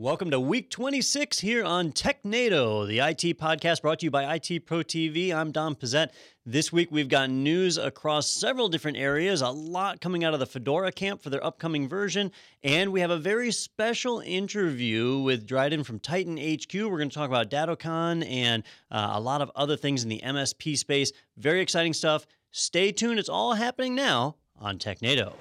Welcome to week 26 here on TechNado, the IT podcast brought to you by IT Pro TV. I'm Don Pezet. This week we've got news across several different areas, a lot coming out of the Fedora camp for their upcoming version, and we have a very special interview with Dryden from Titan HQ. We're going to talk about DattoCon and uh, a lot of other things in the MSP space. Very exciting stuff. Stay tuned, it's all happening now on TechNado.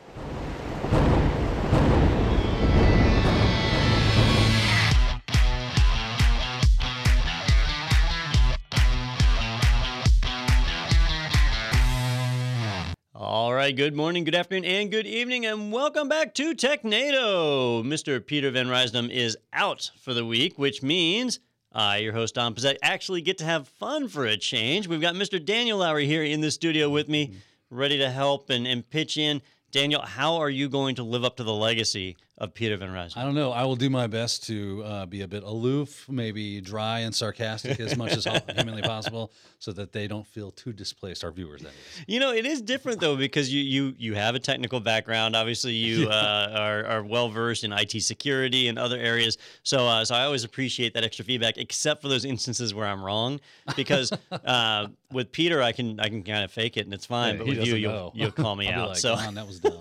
Good morning, good afternoon, and good evening, and welcome back to TechNado. Mr. Peter Van Rysdam is out for the week, which means I, your host, Don Pezet, actually get to have fun for a change. We've got Mr. Daniel Lowry here in the studio with me, ready to help and, and pitch in. Daniel, how are you going to live up to the legacy of Peter Van Rysdam? I don't know. I will do my best to uh, be a bit aloof, maybe dry and sarcastic as much as humanly possible, so that they don't feel too displaced. Our viewers, that is. You know, it is different though because you you you have a technical background. Obviously, you yeah. uh, are, are well versed in IT security and other areas. So uh, so I always appreciate that extra feedback, except for those instances where I'm wrong. Because uh, with Peter, I can I can kind of fake it and it's fine. Yeah, but with you, you'll, you'll, call me out. Like, so that was dumb.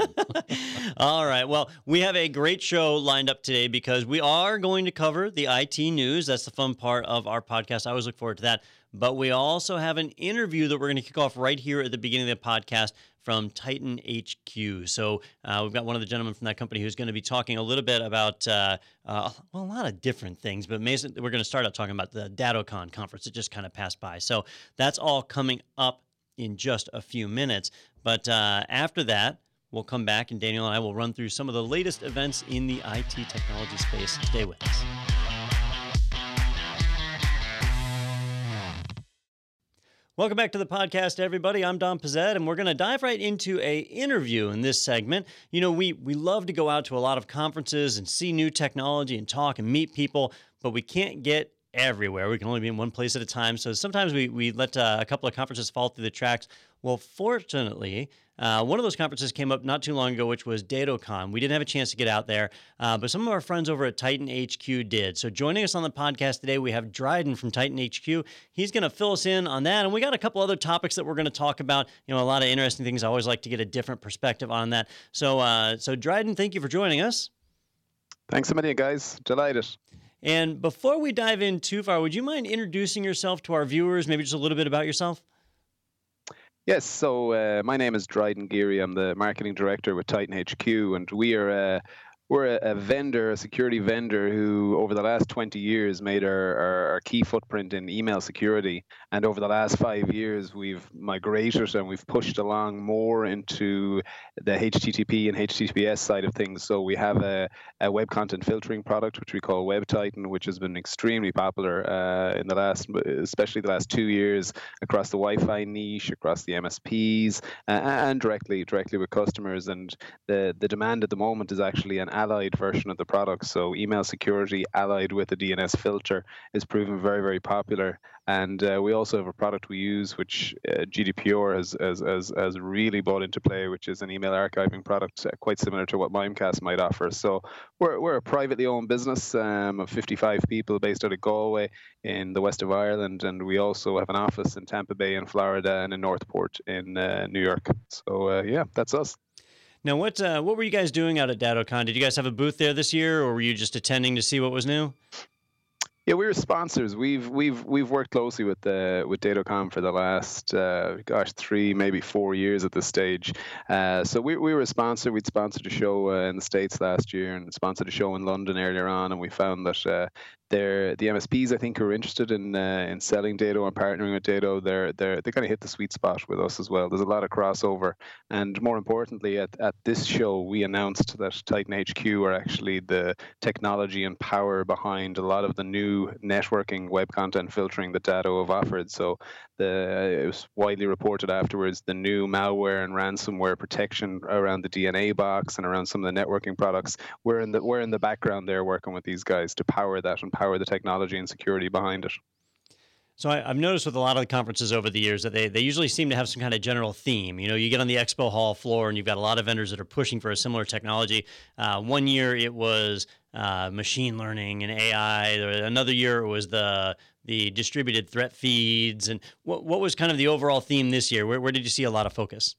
All right. Well, we have a great show lined up today because we are going to cover the IT news. That's the fun part of our podcast. I always look forward to that. But we also have an interview that we're going to kick off right here at the beginning of the podcast from Titan HQ. So uh, we've got one of the gentlemen from that company who's going to be talking a little bit about uh, uh, well, a lot of different things. But Mason, we're going to start out talking about the DattoCon conference that just kind of passed by. So that's all coming up in just a few minutes. But uh, after that, We'll come back and Daniel and I will run through some of the latest events in the IT technology space. Stay with us. Welcome back to the podcast, everybody. I'm Don Pezet, and we're going to dive right into a interview in this segment. You know, we we love to go out to a lot of conferences and see new technology and talk and meet people, but we can't get everywhere. We can only be in one place at a time. So sometimes we we let uh, a couple of conferences fall through the tracks. Well, fortunately, uh, one of those conferences came up not too long ago, which was DattoCon. We didn't have a chance to get out there, uh, but some of our friends over at Titan HQ did. So joining us on the podcast today, we have Dryden from Titan HQ. He's going to fill us in on that, and we got a couple other topics that we're going to talk about. You know, a lot of interesting things. I always like to get a different perspective on that. So, uh, so Dryden, thank you for joining us. Thanks so many, guys. Delighted. And before we dive in too far, would you mind introducing yourself to our viewers? Maybe just a little bit about yourself. Yes, so uh, my name is Dryden Geary. I'm the marketing director with Titan HQ, and we are uh, we're a, a, vendor, a security vendor who, over the last 20 years, made our, our, our, key footprint in email security. And over the last five years, we've migrated and we've pushed along more into the HTTP and HTTPS side of things. So we have a, a web content filtering product, which we call Web Titan, which has been extremely popular uh, in the last, especially the last two years, across the Wi-Fi niche, across the MSPs, uh, and directly directly with customers. And the the demand at the moment is actually an allied version of the product. So email security allied with a DNS filter is proven very, very popular. And uh, we also have a product we use, which uh, GDPR has, has, has, has, really brought into play, which is an email archiving product uh, quite similar to what Mimecast might offer. So we're, we're a privately owned business um, of 55 people based out of Galway in the west of Ireland. And we also have an office in Tampa Bay in Florida and in Northport in uh, New York. So uh, yeah, that's us. Now, what uh, what were you guys doing out at DattoCon? Did you guys have a booth there this year, or were you just attending to see what was new? Yeah, we were sponsors. We've we've we've worked closely with the with DattoCon for the last uh, gosh three maybe four years at this stage. Uh, so we we were a sponsor. We'd sponsored a show uh, in the states last year and sponsored a show in London earlier on, and we found that uh, they're the MSPs I think who are interested in uh, in selling Datto and partnering with Datto. They're they're they kind of hit the sweet spot with us as well. There's a lot of crossover, and more importantly, at, at this show we announced that Titan HQ are actually the technology and power behind a lot of the new networking web content filtering that Datto have offered. So the it was widely reported afterwards the new malware and ransomware protection around the DNA box and around some of the networking products. We're in the we're in the background there working with these guys to power that and power the technology and security behind it. So I, have noticed with a lot of the conferences over the years that they, they usually seem to have some kind of general theme. You know, you get on the expo hall floor and you've got a lot of vendors that are pushing for a similar technology. Uh, one year it was uh, machine learning and AI. Another year it was the the distributed threat feeds. And what what was kind of the overall theme this year? Where where did you see a lot of focus?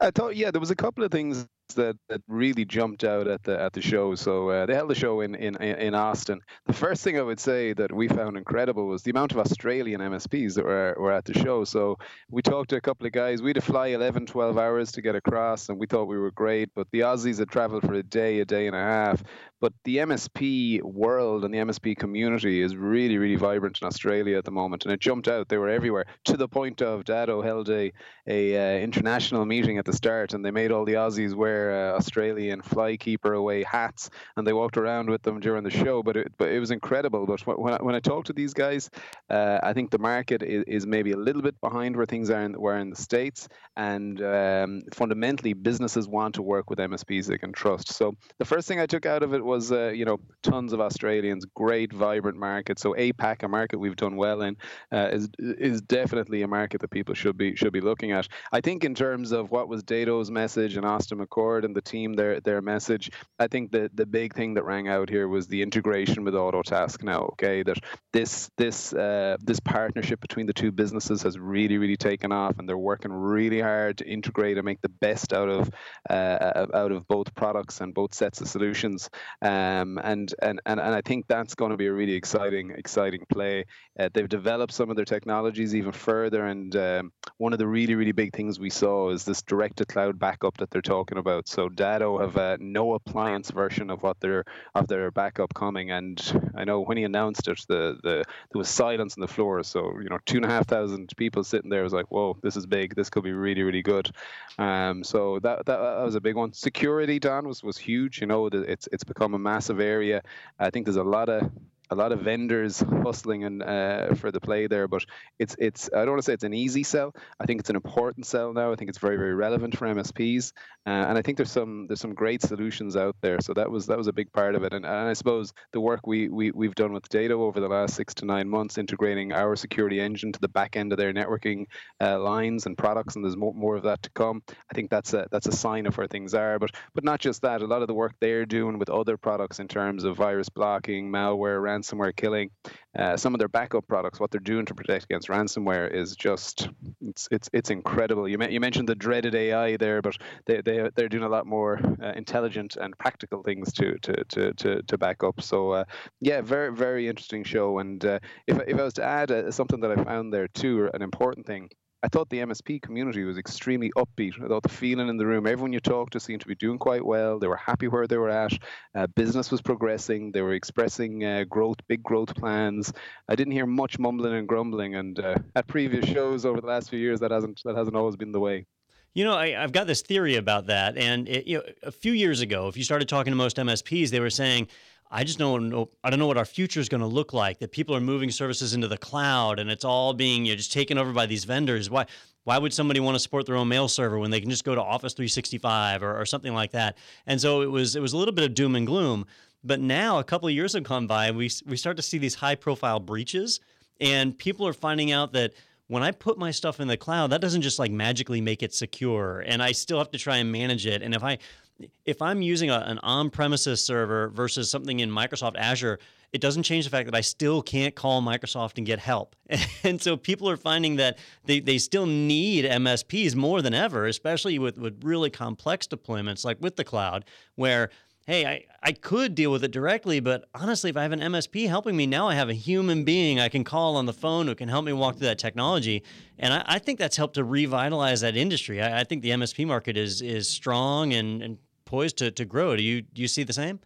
I thought, yeah, there was a couple of things that, that really jumped out at the at the show. So uh, they held the show in, in in Austin. The first thing I would say that we found incredible was the amount of Australian MSPs that were, were at the show. So we talked to a couple of guys. We had to fly 11, 12 hours to get across, and we thought we were great. But the Aussies had traveled for a day, a day and a half. But the MSP world and the MSP community is really, really vibrant in Australia at the moment, and it jumped out. They were everywhere to the point of Datto held a a uh, international meeting at the start, and they made all the Aussies wear uh, Australian flykeeper away hats, and they walked around with them during the show. But it, but it was incredible. But when I, when I talk to these guys, uh, I think the market is, is, maybe a little bit behind where things are in, in the states, and um, fundamentally, businesses want to work with MSPs they can trust. So the first thing I took out of it was uh, you know tons of Australians, great vibrant market. So APAC, a market we've done well in, uh, is is definitely a market that people should be should be looking at. I think in terms of what was Datto's message and Austin And the team their their message, I think the the big thing that rang out here was the integration with Autotask. Now, okay, that this this uh, this partnership between the two businesses has really really taken off, and they're working really hard to integrate and make the best out of uh, out of both products and both sets of solutions. Um, and, and and and I think that's going to be a really exciting exciting play. Uh, they've developed some of their technologies even further, and um, one of the really really big things we saw is this direct to cloud backup that they're talking about. So Datto have a no appliance version of what their of their backup coming, and I know when he announced it, the the there was silence on the floor. So you know, two and a half thousand people sitting there was like, whoa, this is big. This could be really really good. Um, so that, that that was a big one. Security, Don, was was huge. You know, it's it's become a massive area. I think there's a lot of a lot of vendors hustling and uh, for the play there. But it's it's I don't want to say it's an easy sell. I think it's an important sell now. I think it's very very relevant for MSPs, uh, and I think there's some there's some great solutions out there. So that was that was a big part of it. And, and I suppose the work we, we we've done with Datto over the last six to nine months, integrating our security engine to the back end of their networking uh, lines and products, and there's more, more of that to come. I think that's a that's a sign of where things are. But but not just that. A lot of the work they're doing with other products in terms of virus blocking, malware, ransomware killing. Uh, some of their backup products, what they're doing to protect against ransomware, is just it's it's it's incredible. You, you mentioned the dreaded AI there, but they they they're doing a lot more uh, intelligent and practical things to to to to, to back up. So uh, yeah, very very interesting show. And uh, if if I was to add uh, something that I found there too, an important thing I thought the MSP community was extremely upbeat. I thought the feeling in the room, everyone you talked to seemed to be doing quite well. They were happy where they were at. Uh, business was progressing. They were expressing uh, growth, big growth plans. I didn't hear much mumbling and grumbling. And uh, at previous shows over the last few years, that hasn't that hasn't always been the way. You know, I, have got this theory about that. And it, you know, a few years ago, if you started talking to most MSPs, they were saying, I just don't know. I don't know what our future is going to look like. That people are moving services into the cloud, and it's all being you know, just taken over by these vendors. Why? Why would somebody want to support their own mail server when they can just go to Office 365 or, or something like that? And so it was. It was a little bit of doom and gloom. But now, a couple of years have gone by, we we start to see these high profile breaches, and people are finding out that when I put my stuff in the cloud, that doesn't just like magically make it secure, and I still have to try and manage it. And if I if I'm using a, an on-premises server versus something in Microsoft Azure, it doesn't change the fact that I still can't call Microsoft and get help. And so people are finding that they, they still need MSPs more than ever, especially with, with really complex deployments like with the cloud, where hey, I, I could deal with it directly, but honestly, if I have an MSP helping me, now I have a human being I can call on the phone who can help me walk through that technology. And I, I think that's helped to revitalize that industry. I, I, think the MSP market is is strong and, and poised to, to grow. Do you do you see the same?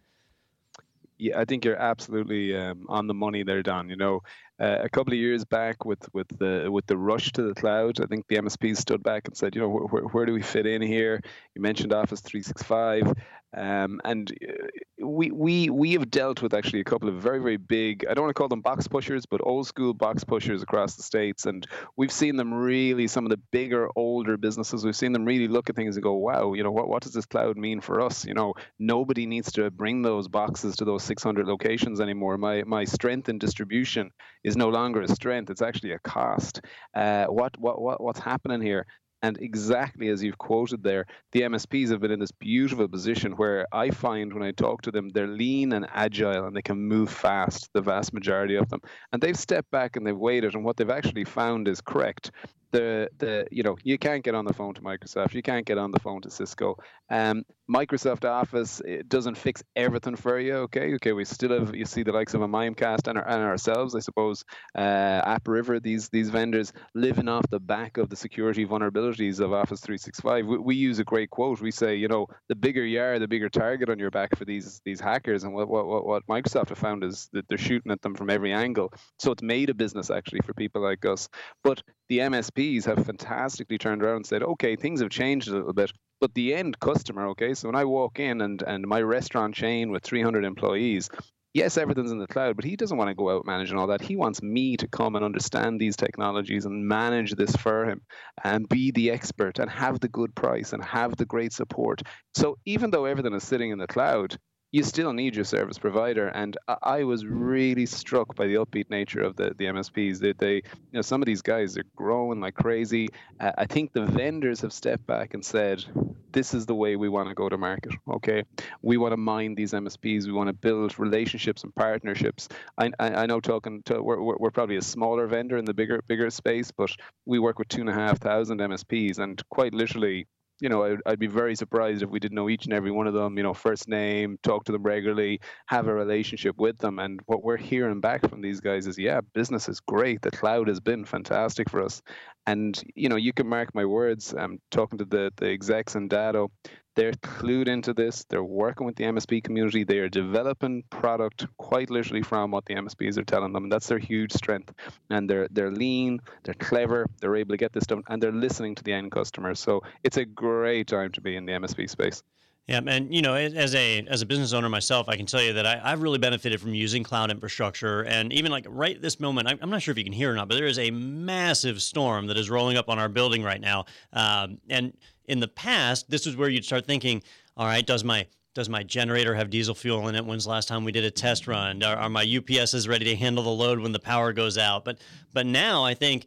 Yeah, I think you're absolutely um, on the money there, Don. You know, uh, a couple of years back with with the with the rush to the cloud, I think the MSPs stood back and said, you know, wh- wh- where do we fit in here? You mentioned Office 365. Um, and uh, we we we have dealt with actually a couple of very very big I don't want to call them box pushers but old school box pushers across the states and we've seen them really some of the bigger older businesses we've seen them really look at things and go wow you know what what does this cloud mean for us? You know nobody needs to bring those boxes to those 600 locations anymore. My my strength in distribution is no longer a strength it's actually a cost. Uh, what what what what's happening here And exactly as you've quoted there, the MSPs have been in this beautiful position where I find when I talk to them, they're lean and agile and they can move fast, the vast majority of them. And they've stepped back and they've waited, and what they've actually found is correct the the you know you can't get on the phone to Microsoft, you can't get on the phone to Cisco. Um, Microsoft Office it doesn't fix everything for you. Okay, okay, we still have you see the likes of a Mimecast and, our, and ourselves, I suppose. Uh, AppRiver, these these vendors living off the back of the security vulnerabilities of Office 365. We, we use a great quote. We say, you know, the bigger you are, the bigger target on your back for these these hackers. And what what what Microsoft have found is that they're shooting at them from every angle. So it's made a business actually for people like us. But the MSPs have fantastically turned around and said, okay, things have changed a little bit. But the end customer, okay, so when I walk in and, and my restaurant chain with 300 employees, yes, everything's in the cloud, but he doesn't want to go out managing all that. He wants me to come and understand these technologies and manage this for him and be the expert and have the good price and have the great support. So even though everything is sitting in the cloud, you still need your service provider. And I was really struck by the upbeat nature of the, the MSPs. They, they, you know, some of these guys are growing like crazy. Uh, I think the vendors have stepped back and said, this is the way we want to go to market. Okay, we want to mine these MSPs. We want to build relationships and partnerships. I, I, I know talking to we're, we're probably a smaller vendor in the bigger bigger space, but we work with two and a half thousand MSPs, and quite literally you know, I'd, I'd, be very surprised if we didn't know each and every one of them, you know, first name, talk to them regularly, have a relationship with them. And what we're hearing back from these guys is, yeah, business is great. The cloud has been fantastic for us. And, you know, you can mark my words. I'm talking to the, the execs and Datto. They're clued into this. They're working with the MSP community. They are developing product quite literally from what the MSPs are telling them. That's their huge strength. And they're they're lean, they're clever, they're able to get this done, and they're listening to the end customers. So it's a great time to be in the MSP space. Yeah, and you know, as a as a business owner myself, I can tell you that I, have really benefited from using cloud infrastructure, and even like right this moment, I'm, I'm, not sure if you can hear or not, but there is a massive storm that is rolling up on our building right now, um, and in the past, this is where you'd start thinking, all right, does my does my generator have diesel fuel in it? When's the last time we did a test run? Are, are my UPSs ready to handle the load when the power goes out? But but now I think,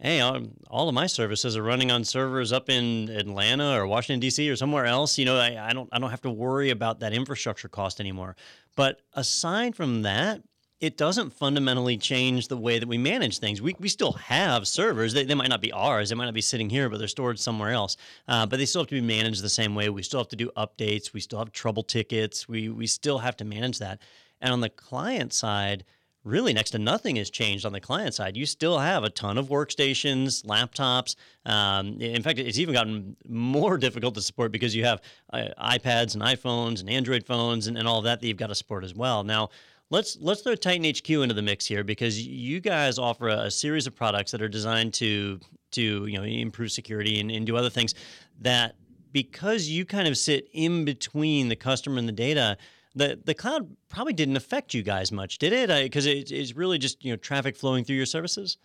hey, all of my services are running on servers up in Atlanta or Washington D.C. or somewhere else. You know, I, I don't I don't have to worry about that infrastructure cost anymore. But aside from that, it doesn't fundamentally change the way that we manage things. We, we still have servers. They, they might not be ours. They might not be sitting here, but they're stored somewhere else. Uh, but they still have to be managed the same way. We still have to do updates. We still have trouble tickets. We, we still have to manage that. And on the client side, really next to nothing has changed on the client side. You still have a ton of workstations, laptops. Um, in fact, it's even gotten more difficult to support because you have uh, iPads and iPhones and Android phones and, and all that that you've got to support as well. Now, let's let's throw Titan HQ into the mix here because you guys offer a, a series of products that are designed to to you know improve security and, and do other things that because you kind of sit in between the customer and the data the the cloud probably didn't affect you guys much did it because it, it's really just you know traffic flowing through your services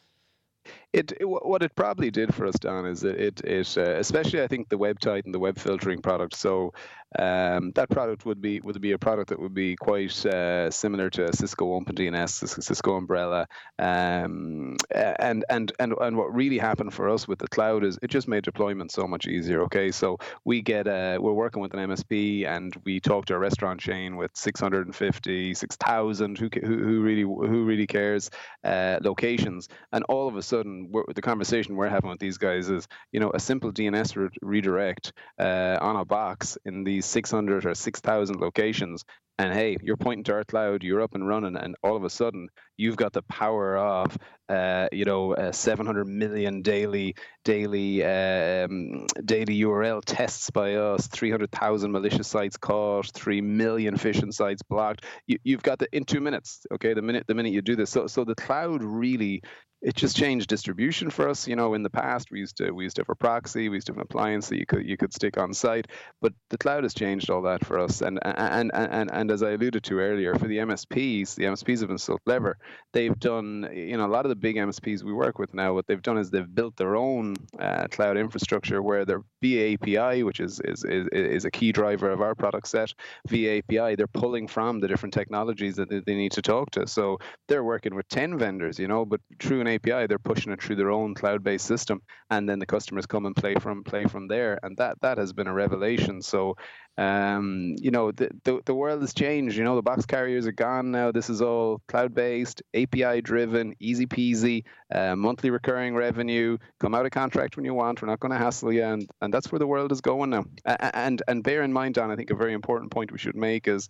it, it, what it probably did for us, Don, is it it, uh, especially I think the web and the web filtering product. So um, that product would be would be a product that would be quite uh, similar to Cisco OpenDNS, Cisco Umbrella, um, and and and and what really happened for us with the cloud is it just made deployment so much easier. Okay, so we get uh, we're working with an MSP and we talk to a restaurant chain with 650, 6,000 who, who who really who really cares uh, locations, and all of a sudden the conversation we're having with these guys is you know a simple DNS re- redirect uh, on a box in these 600 or 6,000 locations. And hey, you're pointing to our cloud, you're up and running, and all of a sudden you've got the power of, uh, you know, uh, 700 million daily daily um, daily URL tests by us, 300,000 malicious sites caught, three million phishing sites blocked. You, have got the in two minutes. Okay, the minute the minute you do this, so so the cloud really it just changed distribution for us. You know, in the past we used to we used to have a proxy, we used to have an appliance that you could you could stick on site, but the cloud has changed all that for us. And and and and and as I alluded to earlier, for the MSPs, the MSPs have been so clever. They've done you know a lot of the big MSPs we work with now. What they've done is they've built their own uh, cloud infrastructure where their via API, which is, is is is a key driver of our product set, via API, they're pulling from the different technologies that they need to talk to. So they're working with ten vendors, you know, but through an API, they're pushing it through their own cloud-based system, and then the customers come and play from play from there, and that that has been a revelation. So um, you know, the, the, the world has changed. You know, the box carriers are gone now. This is all cloud based, API driven, easy peasy, uh, monthly recurring revenue. Come out of contract when you want. We're not going to hassle you, and and that's where the world is going now. And and bear in mind, Don, I think a very important point we should make is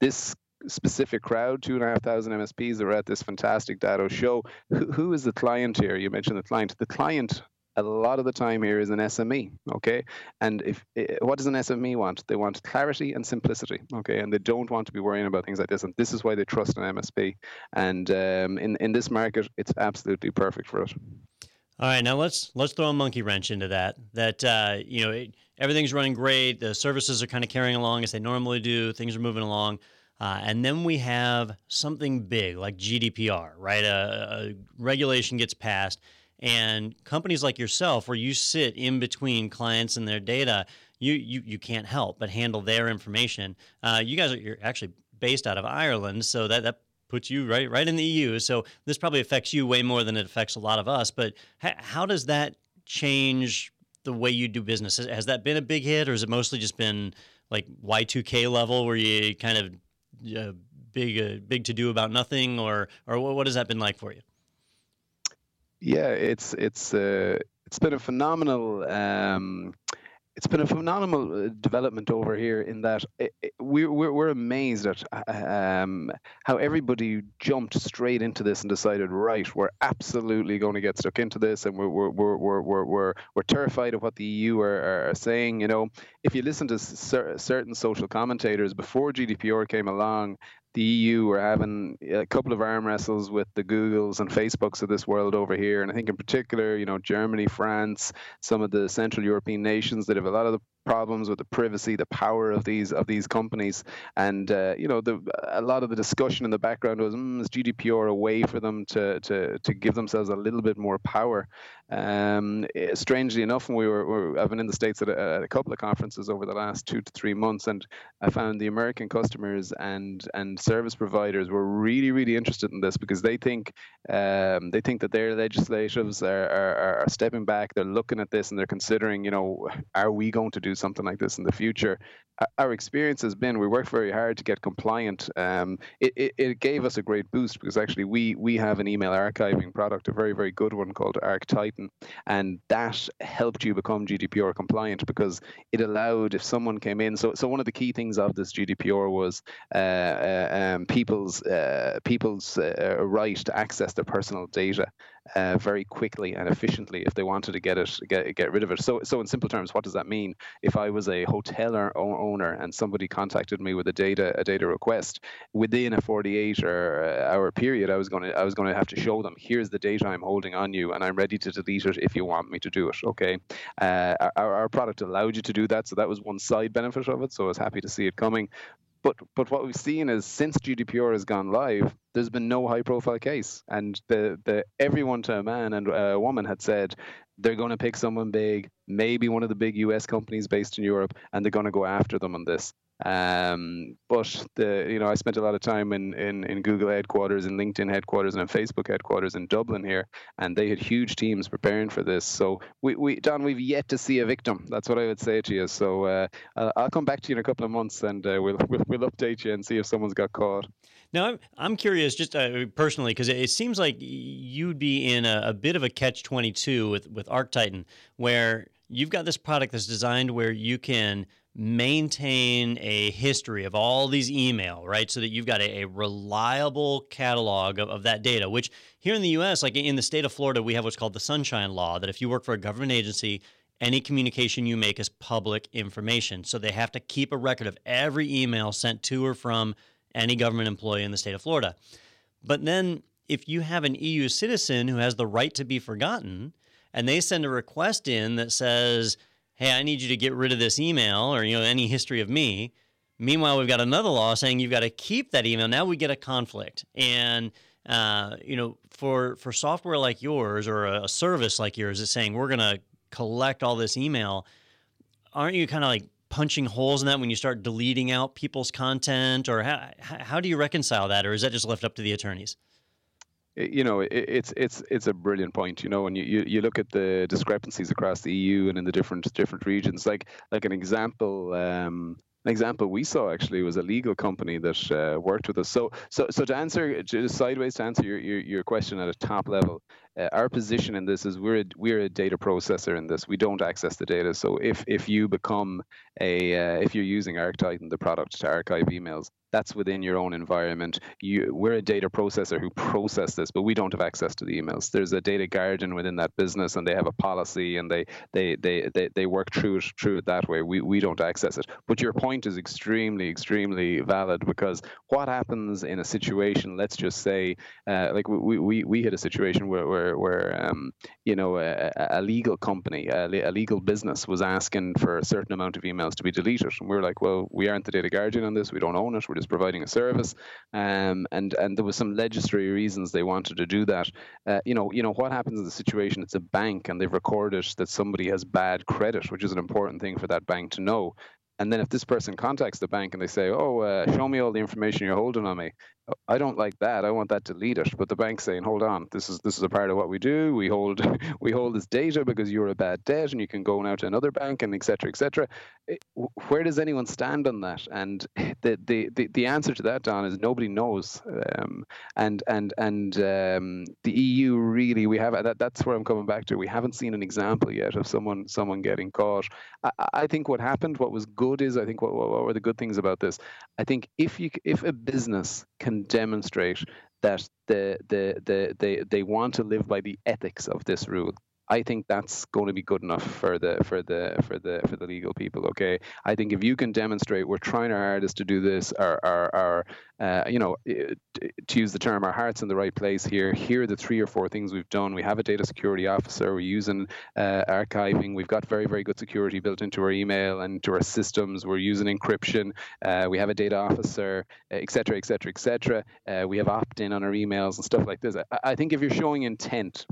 this specific crowd, two and a half thousand MSPs that were at this fantastic Datto show. Who, who is the client here? You mentioned the client. The client a lot of the time here is an SME, okay? And if what does an SME want? They want clarity and simplicity, okay? And they don't want to be worrying about things like this. And this is why they trust an MSP. And um, in in this market, it's absolutely perfect for it. All right, now let's let's throw a monkey wrench into that. That uh, you know it, everything's running great. The services are kind of carrying along as they normally do. Things are moving along. Uh, and then we have something big like GDPR, right? A, a regulation gets passed, and companies like yourself, where you sit in between clients and their data, you you, you can't help but handle their information. Uh, you guys are you're actually based out of Ireland, so that that puts you right right in the EU. So this probably affects you way more than it affects a lot of us. But how does that change the way you do business? Has that been a big hit, or has it mostly just been like Y2K level, where you kind of uh, big uh, big to do about nothing, or or what has that been like for you? Yeah, it's it's uh, it's been a phenomenal. Um, it's been a phenomenal uh, development over here in that it, it, we're, we're, we're amazed at um, how everybody jumped straight into this and decided, right, we're absolutely going to get stuck into this, and we're we're we're we're we're, we're, we're terrified of what the EU are, are saying. You know, if you listen to cer- certain social commentators before GDPR came along, the EU are having a couple of arm wrestles with the Googles and Facebooks of this world over here. And I think in particular, you know, Germany, France, some of the Central European nations that have a lot of the problems with the privacy, the power of these of these companies, and uh, you know, the, a lot of the discussion in the background was, mm, is GDPR a way for them to to to give themselves a little bit more power? Um, eh, strangely enough, we were, were I've been in the states at a, at a, couple of conferences over the last two to three months, and I found the American customers and and service providers were really really interested in this because they think um, they think that their legislatives are, are, are stepping back. They're looking at this and they're considering, you know, are we going to do something like this in the future. Our experience has been we worked very hard to get compliant. Um, it, it, it, gave us a great boost because actually we we have an email archiving product, a very very good one called ArcTitan, and that helped you become GDPR compliant because it allowed if someone came in. So so one of the key things of this GDPR was uh, uh, um, people's uh, people's uh, right to access their personal data uh, very quickly and efficiently if they wanted to get it get, get rid of it. So so in simple terms, what does that mean? If I was a hotel owner and somebody contacted me with a data a data request within a 48 or uh, hour period, I was going to I was going to have to show them here's the data I'm holding on you and I'm ready to delete it if you want me to do it. Okay, uh, our, our product allowed you to do that, so that was one side benefit of it. So I was happy to see it coming. But but what we've seen is since GDPR has gone live, there's been no high profile case, and the the everyone to a man and a woman had said they're going to pick someone big, maybe one of the big US companies based in Europe, and they're going to go after them on this. Um, but the you know I spent a lot of time in, in, in Google headquarters, in LinkedIn headquarters, and in Facebook headquarters in Dublin here, and they had huge teams preparing for this. So we, we Don, we've yet to see a victim. That's what I would say to you. So uh, I'll come back to you in a couple of months, and uh, we'll, we'll, we'll update you and see if someone's got caught. Now I'm I'm curious, just uh, personally, because it, it, seems like you'd be in a, a bit of a catch twenty two with with ArcTitan, where you've got this product that's designed where you can maintain a history of all these email, right? So that you've got a, a reliable catalog of, of, that data, which here in the US, like in the state of Florida, we have what's called the Sunshine Law that if you work for a government agency, any communication you make is public information. So they have to keep a record of every email sent to or from any government employee in the state of Florida. But then if you have an EU citizen who has the right to be forgotten and they send a request in that says, hey, I need you to get rid of this email or you know any history of me. Meanwhile, we've got another law saying you've got to keep that email. Now we get a conflict, and uh, you know, for for software like yours or a, a service like yours is saying we're going to collect all this email. Aren't you kind of like punching holes in that when you start deleting out people's content, or how how do you reconcile that, or is that just left up to the attorneys? You know, it's it's it's a brilliant point. You know, when you, you, you look at the discrepancies across the EU and in the different different regions, like like an example. Um, an example we saw actually was a legal company that uh, worked with us. So, so, so to answer sideways to answer your, your, your question at a top level, uh, our position in this is we're a, we're a data processor in this. We don't access the data. So if if you become a uh, if you're using ArcTitan, the product to archive emails, that's within your own environment. You, we're a data processor who process this, but we don't have access to the emails. There's a data guardian within that business, and they have a policy, and they they they they, they work through it through it that way. We we don't access it. But your point is extremely extremely valid because what happens in a situation? Let's just say, uh, like we, we we had a situation where where where um, you know a, a legal company, a, a legal business was asking for a certain amount of emails to be deleted, and we we're like, well, we aren't the data guardian on this. We don't own it. We're just providing a service, um, and and there was some legislative reasons they wanted to do that. Uh, you know, you know what happens in the situation? It's a bank, and they've recorded that somebody has bad credit, which is an important thing for that bank to know. And then if this person contacts the bank and they say, "Oh, uh, show me all the information you're holding on me," I don't like that. I want that deleted. But the bank's saying, hold on, this is this is a part of what we do. We hold we hold this data because you're a bad debt, and you can go now to another bank, and etc. etc. Where does anyone stand on that? And the the the, the answer to that, Don, is nobody knows. Um, and and and um, the EU really we have that. That's where I'm coming back to. We haven't seen an example yet of someone someone getting caught. I, I think what happened, what was good is, I think what, what were the good things about this? I think if you if a business can demonstrate that the, the, the, they, they want to live by the ethics of this rule I think that's going to be good enough for the for the for the for the legal people. Okay, I think if you can demonstrate we're trying our hardest to do this, our our, our uh, you know to use the term our hearts in the right place here. Here are the three or four things we've done. We have a data security officer. We're using uh, archiving. We've got very very good security built into our email and to our systems. We're using encryption. Uh, we have a data officer, etc. etc. etc. We have opt-in on our emails and stuff like this. I, I think if you're showing intent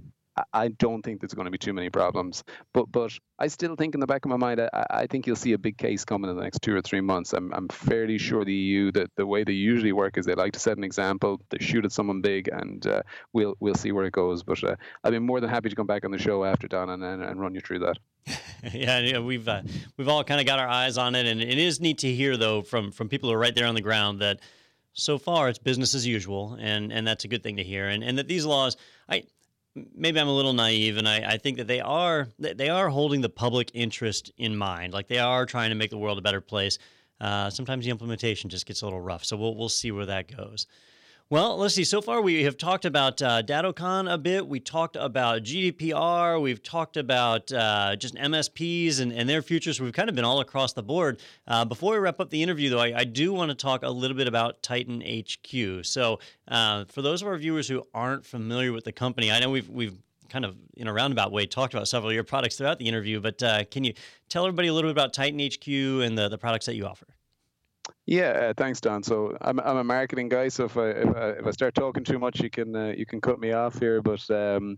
I don't think there's going to be too many problems. But but I still think in the back of my mind, I, I think you'll see a big case coming in the next two or three months. I'm, I'm fairly sure the EU that the way they usually work is they like to set an example, they shoot at someone big, and uh, we'll we'll see where it goes. But uh, I'd be more than happy to come back on the show after Don and, and, and run you through that. yeah, yeah, we've uh, we've all kind of got our eyes on it, and it is neat to hear though from from people who are right there on the ground that so far it's business as usual, and and that's a good thing to hear, and and that these laws, I maybe I'm a little naive, and I, I, think that they are they are holding the public interest in mind. Like they are trying to make the world a better place. Uh, sometimes the implementation just gets a little rough, so we'll we'll see where that goes. Well, let's see. So far, we have talked about uh, a bit. We talked about GDPR. We've talked about uh, just MSPs and, and their futures. We've kind of been all across the board. Uh, before we wrap up the interview, though, I, I, do want to talk a little bit about Titan HQ. So, uh, for those of our viewers who aren't familiar with the company, I know we've we've kind of in a roundabout way talked about several of your products throughout the interview, but uh, can you tell everybody a little bit about Titan HQ and the, the products that you offer? Yeah, uh, thanks, Don. So I'm I'm a marketing guy. So if I if I, if I start talking too much, you can uh, you can cut me off here. But um,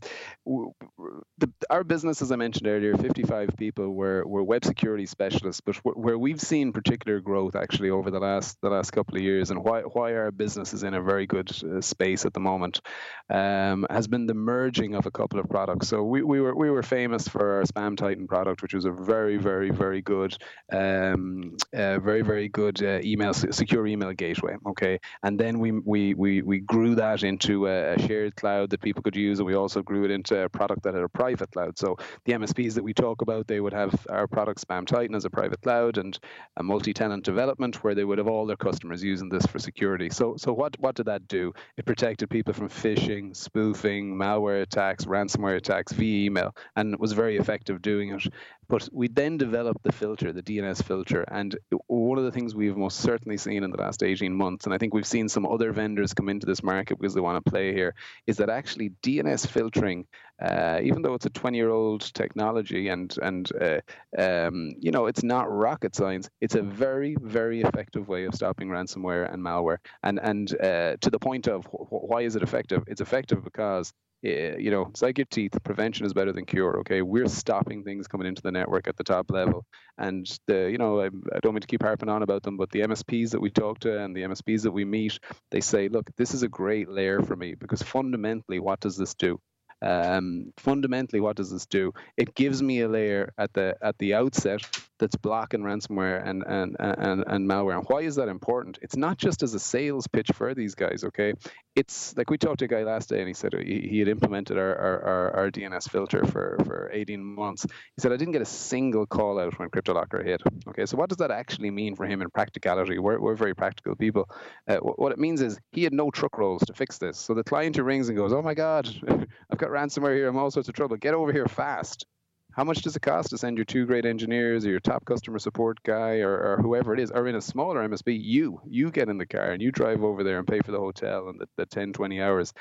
the, our business, as I mentioned earlier, 55 people. We're we're web security specialists. But where we've seen particular growth actually over the last the last couple of years, and why why our business is in a very good uh, space at the moment, um, has been the merging of a couple of products. So we, we were we were famous for our Spam Titan product, which was a very very very good, um, uh, very very good uh, email secure email gateway. Okay, and then we we we we grew that into a, shared cloud that people could use, and we also grew it into a product that had a private cloud. So the MSPs that we talk about, they would have our product Spam Titan as a private cloud and a multi-tenant development where they would have all their customers using this for security. So so what what did that do? It protected people from phishing, spoofing, malware attacks, ransomware attacks via email, and was very effective doing it. But we then developed the filter, the DNS filter, and one of the things we've most certainly seen in the last 18 months, and I think we've seen some other vendors come into this market because they want to play here, is that actually DNS filtering, uh, even though it's a 20-year-old technology and and uh, um, you know it's not rocket science, it's a very very effective way of stopping ransomware and malware. And and uh, to the point of wh- why is it effective? It's effective because you know, it's like your teeth. Prevention is better than cure. Okay, we're stopping things coming into the network at the top level, and the, you know, I, I don't mean to keep harping on about them, but the MSPs that we talk to and the MSPs that we meet, they say, look, this is a great layer for me because fundamentally, what does this do? Um, fundamentally, what does this do? It gives me a layer at the at the outset that's blocking ransomware and and and and malware. And why is that important? It's not just as a sales pitch for these guys. Okay, it's like we talked to a guy last day, and he said he, he had implemented our, our, our DNS filter for for 18 months. He said I didn't get a single call out when CryptoLocker hit. Okay, so what does that actually mean for him in practicality? We're we're very practical people. Uh, what it means is he had no truck rolls to fix this. So the client who rings and goes, "Oh my God, I've got ransomware here. I'm all sorts of trouble. Get over here fast." How much does it cost to send your two great engineers or your top customer support guy or, or whoever it is, or in a smaller MSP, you you get in the car and you drive over there and pay for the hotel and the, the 10, 20 hours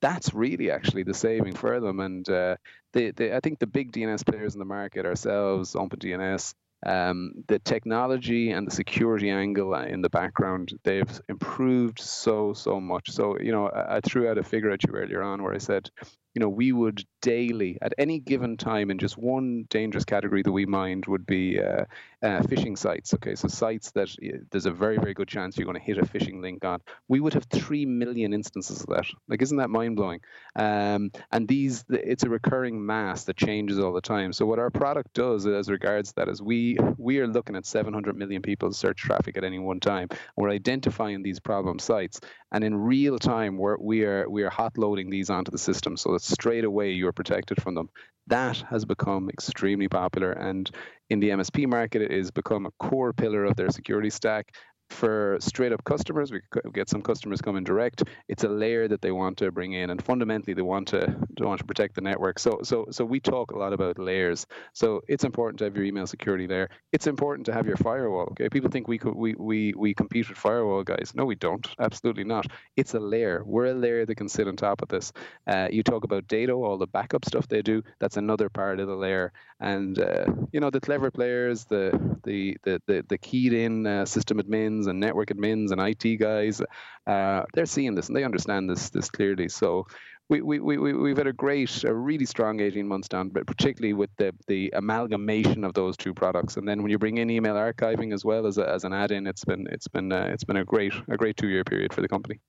that's really actually the saving for them. And uh, they, they, I think the big DNS players in the market, ourselves, OpenDNS, um, the technology and the security angle in the background, they've improved so, so much. So, you know, I, I threw out a figure at you earlier on where I said, you know, we would daily, at any given time, in just one dangerous category that we mind would be uh, uh, phishing sites. Okay, so sites that uh, there's a very, very good chance you're going to hit a phishing link on. We would have three million instances of that. Like, isn't that mind blowing? Um, and these, it's a recurring mass that changes all the time. So what our product does, as regards that, is we we are looking at 700 million people's search traffic at any one time. We're identifying these problem sites, and in real time, we're, we are we are hot loading these onto the system. So that straight away you're protected from them. That has become extremely popular, and in the MSP market, it has become a core pillar of their security stack for straight up customers. We get some customers coming direct. It's a layer that they want to bring in, and fundamentally they want to they want to protect the network. So so so we talk a lot about layers. So it's important to have your email security there. It's important to have your firewall. Okay, people think we could we we we compete with firewall guys. No, we don't. Absolutely not. It's a layer. We're a layer that can sit on top of this. Uh, you talk about data, all the backup stuff they do. That's another part of the layer. And uh, you know the clever players, the the the the, the keyed in uh, system admins admins and network admins and IT guys, uh, they're seeing this and they understand this this clearly. So we, we, we, we've had a great, a really strong 18 months down, but particularly with the, the amalgamation of those two products. And then when you bring in email archiving as well as, a, as an add-in, it's been, it's been, uh, it's been a great, a great two-year period for the company.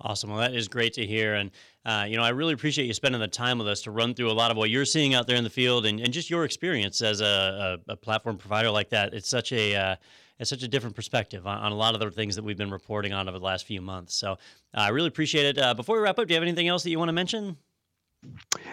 Awesome. Well, that is great to hear. And, uh, you know, I really appreciate you spending the time with us to run through a lot of what you're seeing out there in the field and, and just your experience as a, a, a platform provider like that. It's such a, uh, it's such a different perspective on, on, a lot of the things that we've been reporting on over the last few months. So uh, I really appreciate it. Uh, before we wrap up, do you have anything else that you want to mention?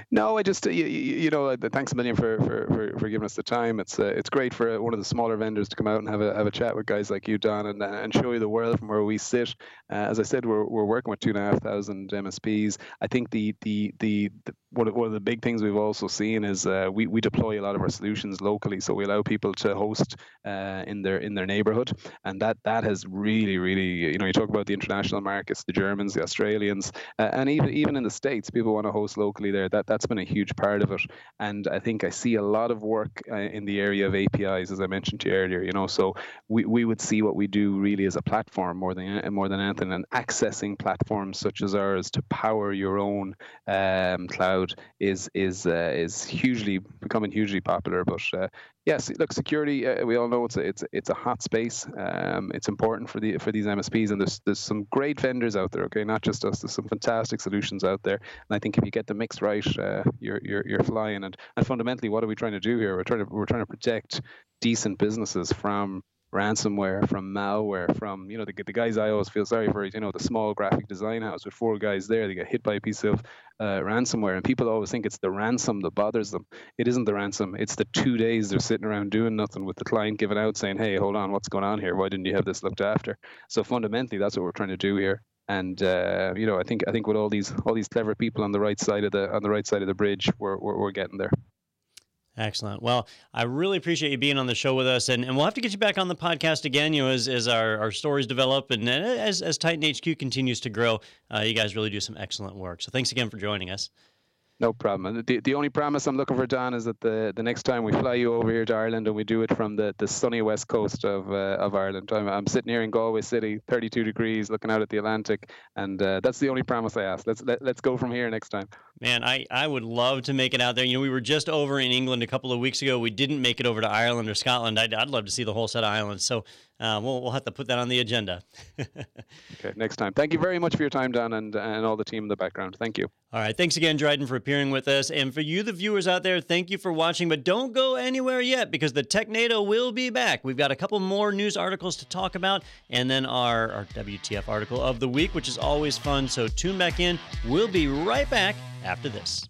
No, I just you, you know uh, thanks a million for, for, for, for giving us the time. It's uh, it's great for one of the smaller vendors to come out and have a have a chat with guys like you, Don, and uh, and show you the world from where we sit. Uh, as I said, we're, we're working with two and a half thousand MSPs. I think the the the, the one of, one of the big things we've also seen is uh, we, we deploy a lot of our solutions locally, so we allow people to host uh, in their in their neighborhood, and that that has really really you know you talk about the international markets, the Germans, the Australians, and even even in the states, people want to host locally locally there. That that's been a huge part of it, and I think I see a lot of work uh, in the area of APIs, as I mentioned to you earlier. You know, so we, we would see what we do really as a platform more than more than anything, and accessing platforms such as ours to power your own um, cloud is is uh, is hugely becoming hugely popular. But uh, Yes, look, security. Uh, we all know it's a it's it's a hot space. Um, it's important for the for these MSPs, and there's there's some great vendors out there. Okay, not just us. There's some fantastic solutions out there, and I think if you get the mix right, uh, you're you're you're flying. And and fundamentally, what are we trying to do here? We're trying to we're trying to protect decent businesses from ransomware, from malware, from you know the, the guys I always feel sorry for. You know the small graphic design house with four guys there. They get hit by a piece of uh, ransomware, and people always think it's the ransom that bothers them. It isn't the ransom. It's the two days they're sitting around doing nothing with the client giving out saying, "Hey, hold on, what's going on here? Why didn't you have this looked after?" So fundamentally, that's what we're trying to do here. And uh, you know, I think I think with all these all these clever people on the right side of the on the right side of the bridge, we're, we're, we're getting there. Excellent. Well, I really appreciate you being on the show with us, and, and we'll have to get you back on the podcast again. You know, as, as our, our stories develop and as as Titan HQ continues to grow, uh, you guys really do some excellent work. So thanks again for joining us. No problem. The, the only promise I'm looking for, Don, is that the, the next time we fly you over here to Ireland and we do it from the, the sunny west coast of uh, of Ireland. I'm, I'm sitting here in Galway City, 32 degrees, looking out at the Atlantic, and uh, that's the only promise I ask. Let's let, let's go from here next time. Man, I, I would love to make it out there. You know, we were just over in England a couple of weeks ago. We didn't make it over to Ireland or Scotland. I'd, I'd love to see the whole set of islands. So uh, we'll, we'll have to put that on the agenda. okay, next time. Thank you very much for your time, Don, and, and all the team in the background. Thank you. All right. Thanks again, Dryden, for appearing with us. And for you, the viewers out there, thank you for watching. But don't go anywhere yet because the Technado will be back. We've got a couple more news articles to talk about, and then our, our WTF article of the week, which is always fun. So tune back in. We'll be right back after this.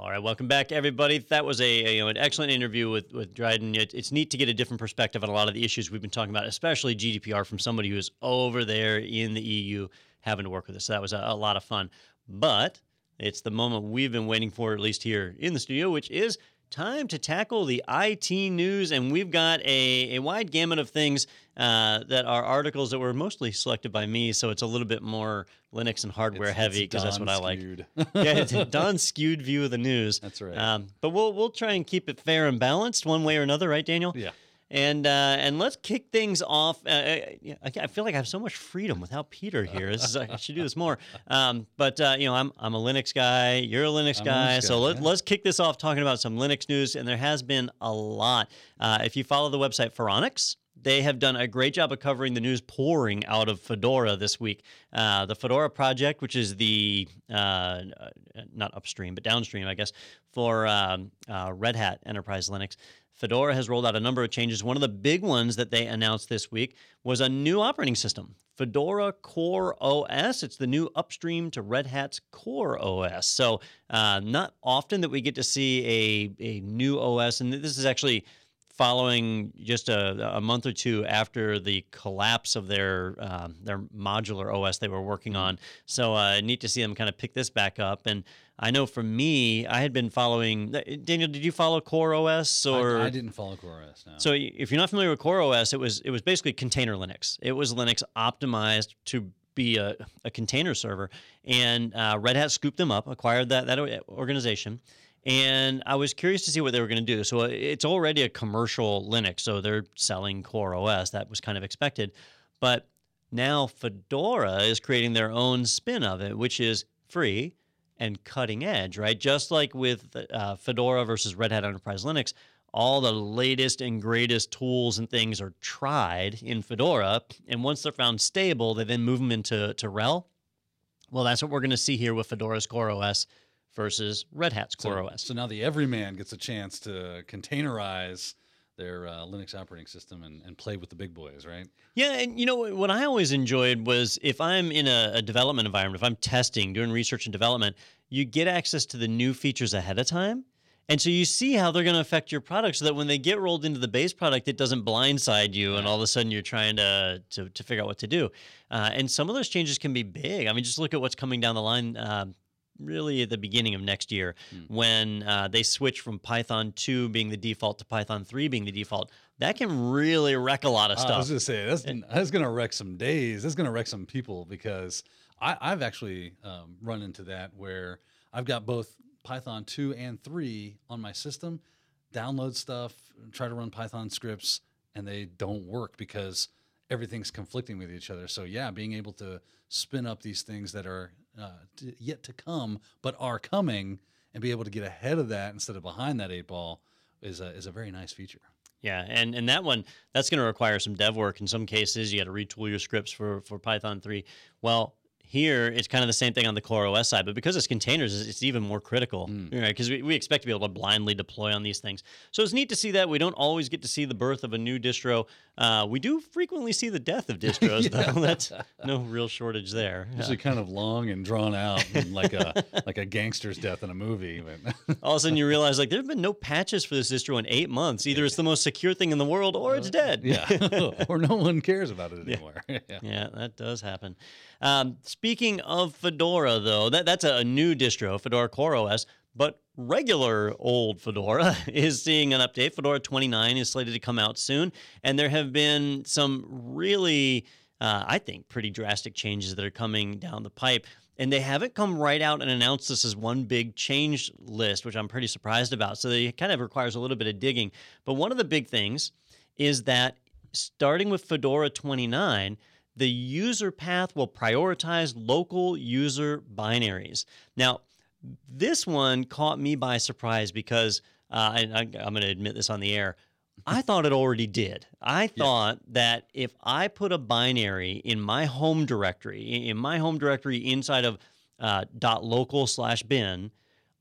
All right, welcome back, everybody. That was a, you know an excellent interview with with Dryden. It, it's neat to get a different perspective on a lot of the issues we've been talking about, especially GDPR from somebody who's over there in the EU having to work with us. So that was a, a lot of fun. But it's the moment we've been waiting for, at least here in the studio, which is time to tackle the IT news. And we've got a, a wide gamut of things uh, that are articles that were mostly selected by me. So it's a little bit more Linux and hardware It's- heavy because that's what I like. yeah, it's a Don's skewed view of the news. That's right. Um, but we'll we'll try and keep it fair and balanced one way or another, right, Daniel? yeah. And uh, and let's kick things off. Uh, I, I feel like I have so much freedom without Peter here. This is, I should do this more. Um, but uh, you know, I'm I'm a Linux guy. You're a Linux I'm guy. Linux so guy, let, yeah. let's kick this off talking about some Linux news. And there has been a lot. Uh, if you follow the website Phoronix, they have done a great job of covering the news pouring out of Fedora this week. Uh, the Fedora project, which is the uh, uh, not upstream but downstream, I guess, for um, uh, Red Hat Enterprise Linux. Fedora has rolled out a number of changes. One of the big ones that they announced this week was a new operating system, Fedora Core OS. It's the new upstream to Red Hat's Core OS. So, uh, not often that we get to see a, a new OS, and this is actually following just a, a month or two after the collapse of their um, their modular OS they were working on. So uh, neat to see them kind of pick this back up. And I know for me, I had been following. Daniel, did you follow Core OS or? I, I didn't follow CoreOS. No. So if you're not familiar with Core OS, it was it was basically container Linux. It was Linux optimized to be a, a container server, and uh, Red Hat scooped them up, acquired that that organization, and I was curious to see what they were going to do. So uh, it's already a commercial Linux, so they're selling Core OS. That was kind of expected, but now Fedora is creating their own spin of it, which is free and cutting edge, right? Just like with uh, Fedora versus Red Hat Enterprise Linux, all the latest and greatest tools and things are tried in Fedora, and once they're found stable, they then move them into to RHEL. Well, that's what we're going to see here with Fedora's Core OS versus Red Hat's so, Core OS. So now the everyman gets a chance to containerize their uh, Linux operating system and, and play with the big boys, right? Yeah, and you know what I always enjoyed was if I'm in a, a development environment, if I'm testing, doing research and development, you get access to the new features ahead of time. And so you see how they're going to affect your product so that when they get rolled into the base product, it doesn't blindside you and all of a sudden you're trying to, to, to figure out what to do. Uh, and some of those changes can be big. I mean, just look at what's coming down the line. Um, really at the beginning of next year Hmm. when uh, they switch from Python 2 being the default to Python 3 being the default. That can really wreck a lot of stuff. I was going to say that's that's going to wreck some days. That's going to wreck some people because I, I've actually um, run into that where I've got both Python two and three on my system. Download stuff, try to run Python scripts, and they don't work because everything's conflicting with each other. So yeah, being able to spin up these things that are uh, t- yet to come but are coming and be able to get ahead of that instead of behind that eight ball is a, is a very nice feature. Yeah, and and that one that's going to require some dev work in some cases. You got to retool your scripts for for Python three. Well, here it's kind of the same thing on the Core OS side, but because it's containers, it's even more critical, right? Because we, we expect to be able to blindly deploy on these things. So it's neat to see that. We don't always get to see the birth of a new distro. Uh, we do frequently see the death of distros, though. That's no real shortage there. usually kind of long and drawn out, and like a like a gangster's death in a movie. All of a sudden, you realize like there have been no patches for this distro in eight months. Either it's the most secure thing in the world, or it's dead. yeah, or no one cares about it anymore. Yeah. Yeah, that does happen. Um, speaking of Fedora, though, that, that's a new distro, Fedora Core OS, but regular old Fedora is seeing an update. Fedora 29 is slated to come out soon, and there have been some really uh, I think, pretty drastic changes that are coming down the pipe. And they haven't come right out and announced this as one big change list, which I'm pretty surprised about. So it kind of requires a little bit of digging. But one of the big things is that starting with Fedora 29, the user path will prioritize local user binaries. Now, this one caught me by surprise because uh, I, I'm going to admit this on the air. I thought it already did. I thought yeah. that if I put a binary in my home directory, in my home directory inside of uh, .local slash bin,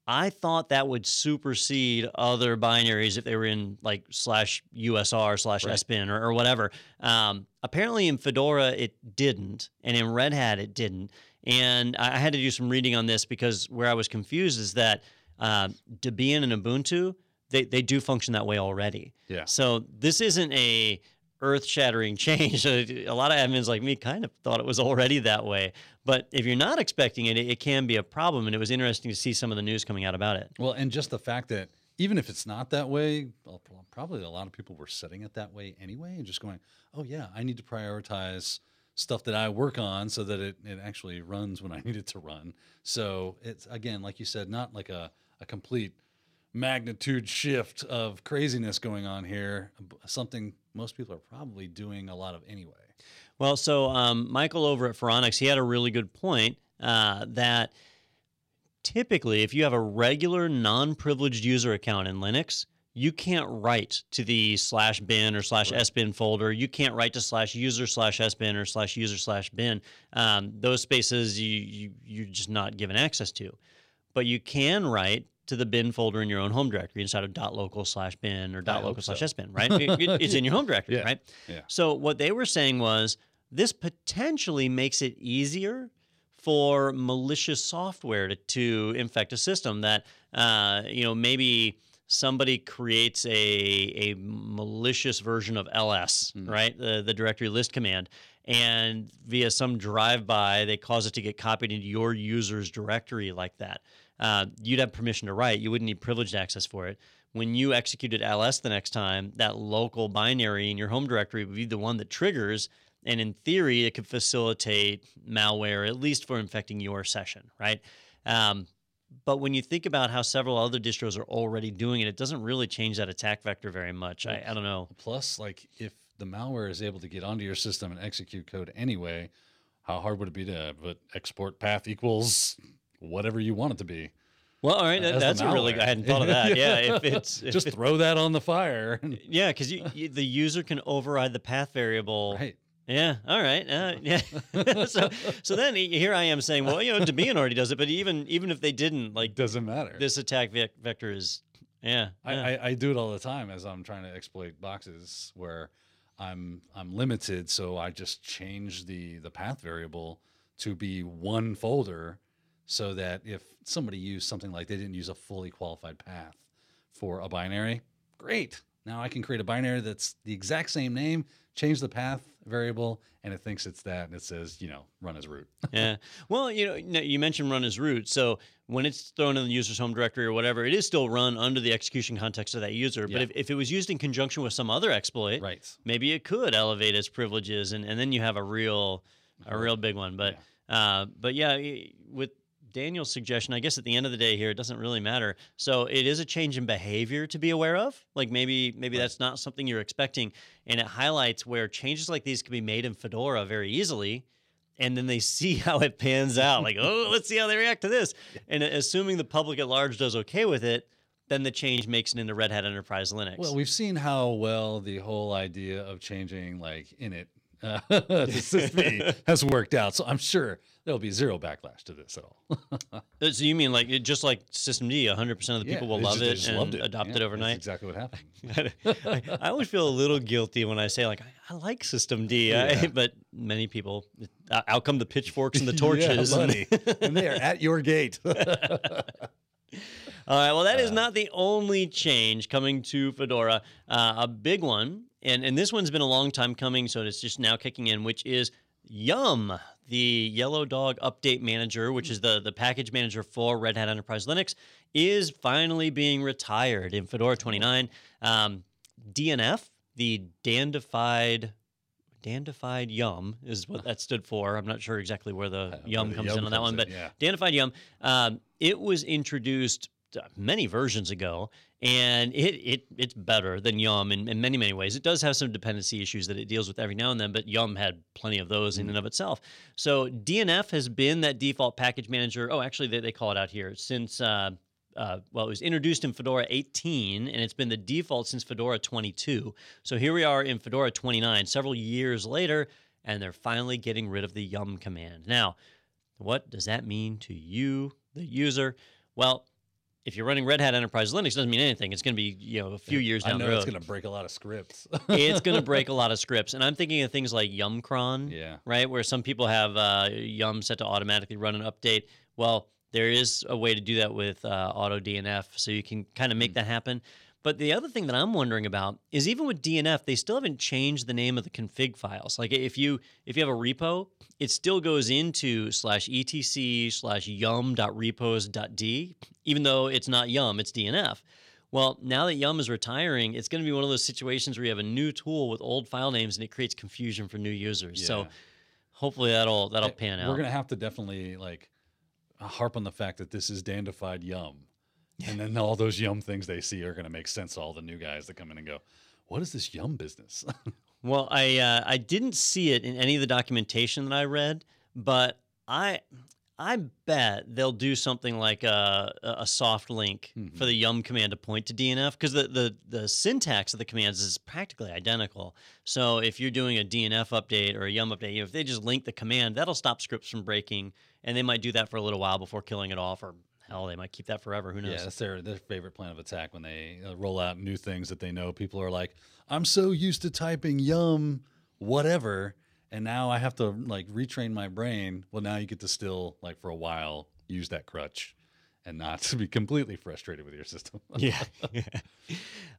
I thought that would supersede other binaries if they were in like slash USR slash right. SBIN or, or whatever. Um, apparently in Fedora it didn't, and in Red Hat it didn't. And I had to do some reading on this because where I was confused is that uh, Debian and Ubuntu they they do function that way already. Yeah. So this isn't a earth-shattering change. a lot of admins like me kind of thought it was already that way. But if you're not expecting it, it can be a problem. And it was interesting to see some of the news coming out about it. Well, and just the fact that even if it's not that way, probably a lot of people were setting it that way anyway, and just going, "Oh yeah, I need to prioritize." stuff that I work on so that it, it actually runs when I need it to run. So it's again, like you said, not like a, a complete magnitude shift of craziness going on here, something most people are probably doing a lot of anyway. Well, so um, Michael over at Phoronix, he had a really good point uh, that typically, if you have a regular non privileged user account in Linux, you can't write to the slash bin or slash right. sbin folder. You can't write to slash user slash sbin or slash user slash bin. Um, those spaces you, you you're just not given access to. But you can write to the bin folder in your own home directory inside of .local slash bin or .local slash so. sbin, right? it's in your home directory, yeah. right? Yeah. So what they were saying was this potentially makes it easier for malicious software to, to infect a system that, uh, you know, maybe somebody creates a, a malicious version of ls mm. right the, the directory list command and via some drive-by they cause it to get copied into your user's directory like that uh, you'd have permission to write. You wouldn't need privileged access for it. When you executed ls the next time, that local binary in your home directory would be the one that triggers. And in theory, it could facilitate malware, at least for infecting your session, right? Um, but when you think about how several other distros are already doing it, it doesn't really change that attack vector very much. I, I don't know. Plus, like if the malware is able to get onto your system and execute code anyway, how hard would it be to put export path equals whatever you want it to be. Well, all right, that, that's a really good. I hadn't thought of that. yeah, if it's if just throw that on the fire. yeah, because the user can override the path variable. Right. Yeah. All right. Uh, yeah. so so then here I am saying, well, you know, Debian already does it, but even even if they didn't, like, doesn't matter. This attack ve- vector is, yeah. I, yeah. I, I do it all the time as I'm trying to exploit boxes where I'm I'm limited, so I just change the the path variable to be one folder so that if somebody used something like they didn't use a fully qualified path for a binary, great. Now I can create a binary that's the exact same name, change the path variable, and it thinks it's that, and it says, you know, run as root. yeah. Well, you know, you mentioned run as root. So when it's thrown in the user's home directory or whatever, it is still run under the execution context of that user. But if, if it was used in conjunction with some other exploit, right. maybe it could elevate its privileges, and, and then you have a real a real big one. But yeah. Uh, but yeah, with Daniel's suggestion, I guess at the end of the day here, it doesn't really matter. So it is a change in behavior to be aware of. Like maybe maybe that's not something you're expecting, and it highlights where changes like these can be made in Fedora very easily. And then they see how it pans out. Like, oh, let's see how they react to this. And assuming the public at large does okay with it, then the change makes it into Red Hat Enterprise Linux. Well, we've seen how well the whole idea of changing like init uh, has worked out. So I'm sure there'll be zero backlash to this at all. Uh, so you mean like just like Systemd, 100 percent of the people yeah, will love just, it and it. adopt yeah, it overnight? exactly what happened. I, I, always feel a little guilty when I say like I, I like Systemd, yeah. I, but many people out come the pitchforks and the torches, and, and they are at your gate. All right. Well, that is uh. not the only change coming to Fedora. Uh, a big one, and and this one's been a long time coming, so it's just now kicking in, which is Yum, the Yellow Dog Update Manager, which is the, the package manager for Red Hat Enterprise Linux, is finally being retired in Fedora 29. Um, DNF, the dandified Dandified Yum is what that stood for. I'm not sure exactly where the Yum the comes Yum in on that one, in, but yeah. Dandified Yum. Um, it was introduced uh, many versions ago, and it, it it's better than Yum in, in many many ways. It does have some dependency issues that it deals with every now and then, but Yum had plenty of those Mm. in and of itself. So DNF has been that default package manager. Oh, actually, they, they call it out here since. Uh, uh, well, it was introduced in Fedora 18, and it's been the default since Fedora 22. So here we are in Fedora 29, several years later, and they're finally getting rid of the yum command. Now, what does that mean to you, the user? Well, if you're running Red Hat Enterprise Linux, it doesn't mean anything. It's going to be you know a few years I down know the road. it's going to break a lot of scripts. it's going to break a lot of scripts, and I'm thinking of things like Yumcron, yeah. right, where some people have uh, Yum set to automatically run an update. Well, there is a way to do that with uh, Auto DNF, so you can kind of make that happen. But the other thing that I'm wondering about is even with DNF, they still haven't changed the name of the config files. Like if you if you have a repo, it still goes into slash etc slash yum.repos.d, even though it's not yum, it's DNF. Well, now that Yum is retiring, it's going to be one of those situations where you have a new tool with old file names and it creates confusion for new users. So hopefully that'll that'll eh, pan out. We're gonna have to definitely like harp on the fact that this is dandified yum, and then all those yum things they see are gonna make sense to all the new guys that come in and go, "What is this yum business?" Well, I uh, I didn't see it in any of the documentation that I read, but I I bet they'll do something like a, a soft link for the yum command to point to DNF because the, the the syntax of the commands is practically identical. So if you're doing a DNF update or a yum update, you know, if they just link the command, that'll stop scripts from breaking, and they might do that for a little while before killing it off, or hell, they might keep that forever. Who knows? yeah, that's their their favorite plan of attack when they uh, roll out new things that they know people are like, "I'm so used to typing yum, whatever." And now I have to like retrain my brain. Well, now you get to still like for a while use that crutch and not to be completely frustrated with your system. Yeah.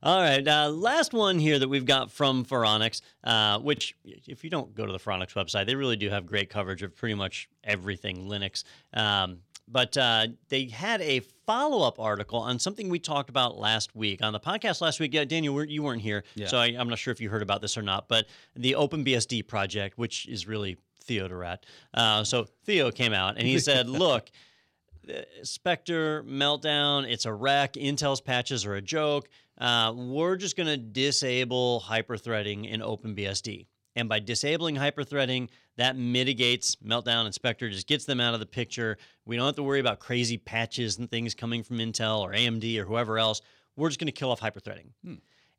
All right. Uh, last one here that we've got from Phoronix, uh, which, if you don't go to the Phoronix website, they really do have great coverage of pretty much everything Linux. Um, but uh, they had a follow up article on something we talked about last week on the podcast last week. Yeah, Daniel, we're- you weren't here, Yeah. so I, I'm not sure if you heard about this or not. But the OpenBSD project, which is really Theo Theodorat. Uh, so Theo came out and he said, "Look, uh, Spectre meltdown. It's a wreck. Intel's patches are a joke. Uh, we're just going to disable hyperthreading in OpenBSD. And by disabling hyperthreading, that mitigates meltdown and Spectre, just gets them out of the picture. We don't have to worry about crazy patches and things coming from Intel or AMD or whoever else. We're just going to kill off hyperthreading.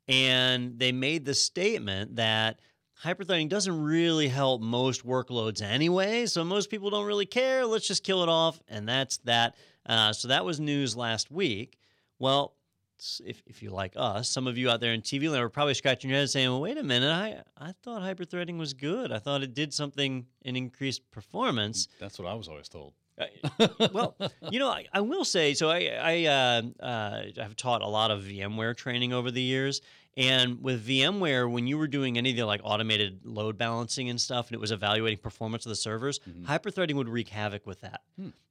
And they made the statement that hyperthreading doesn't really help most workloads anyway, so most people don't really care. Let's just kill it off, and that's that. Uh, so that was news last week. Well, if, if you like us, some of you out there in TV land are probably scratching your head saying, well, wait a minute, I, I thought hyperthreading was good. I thought it did something and increased performance. That's what I was always told. well, you know, I, I will say so. I I uh, uh, have taught a lot of VMware training over the years, and with VMware, when you were doing any of the like automated load balancing and stuff, and it was evaluating performance of the servers, hyperthreading would wreak havoc with that.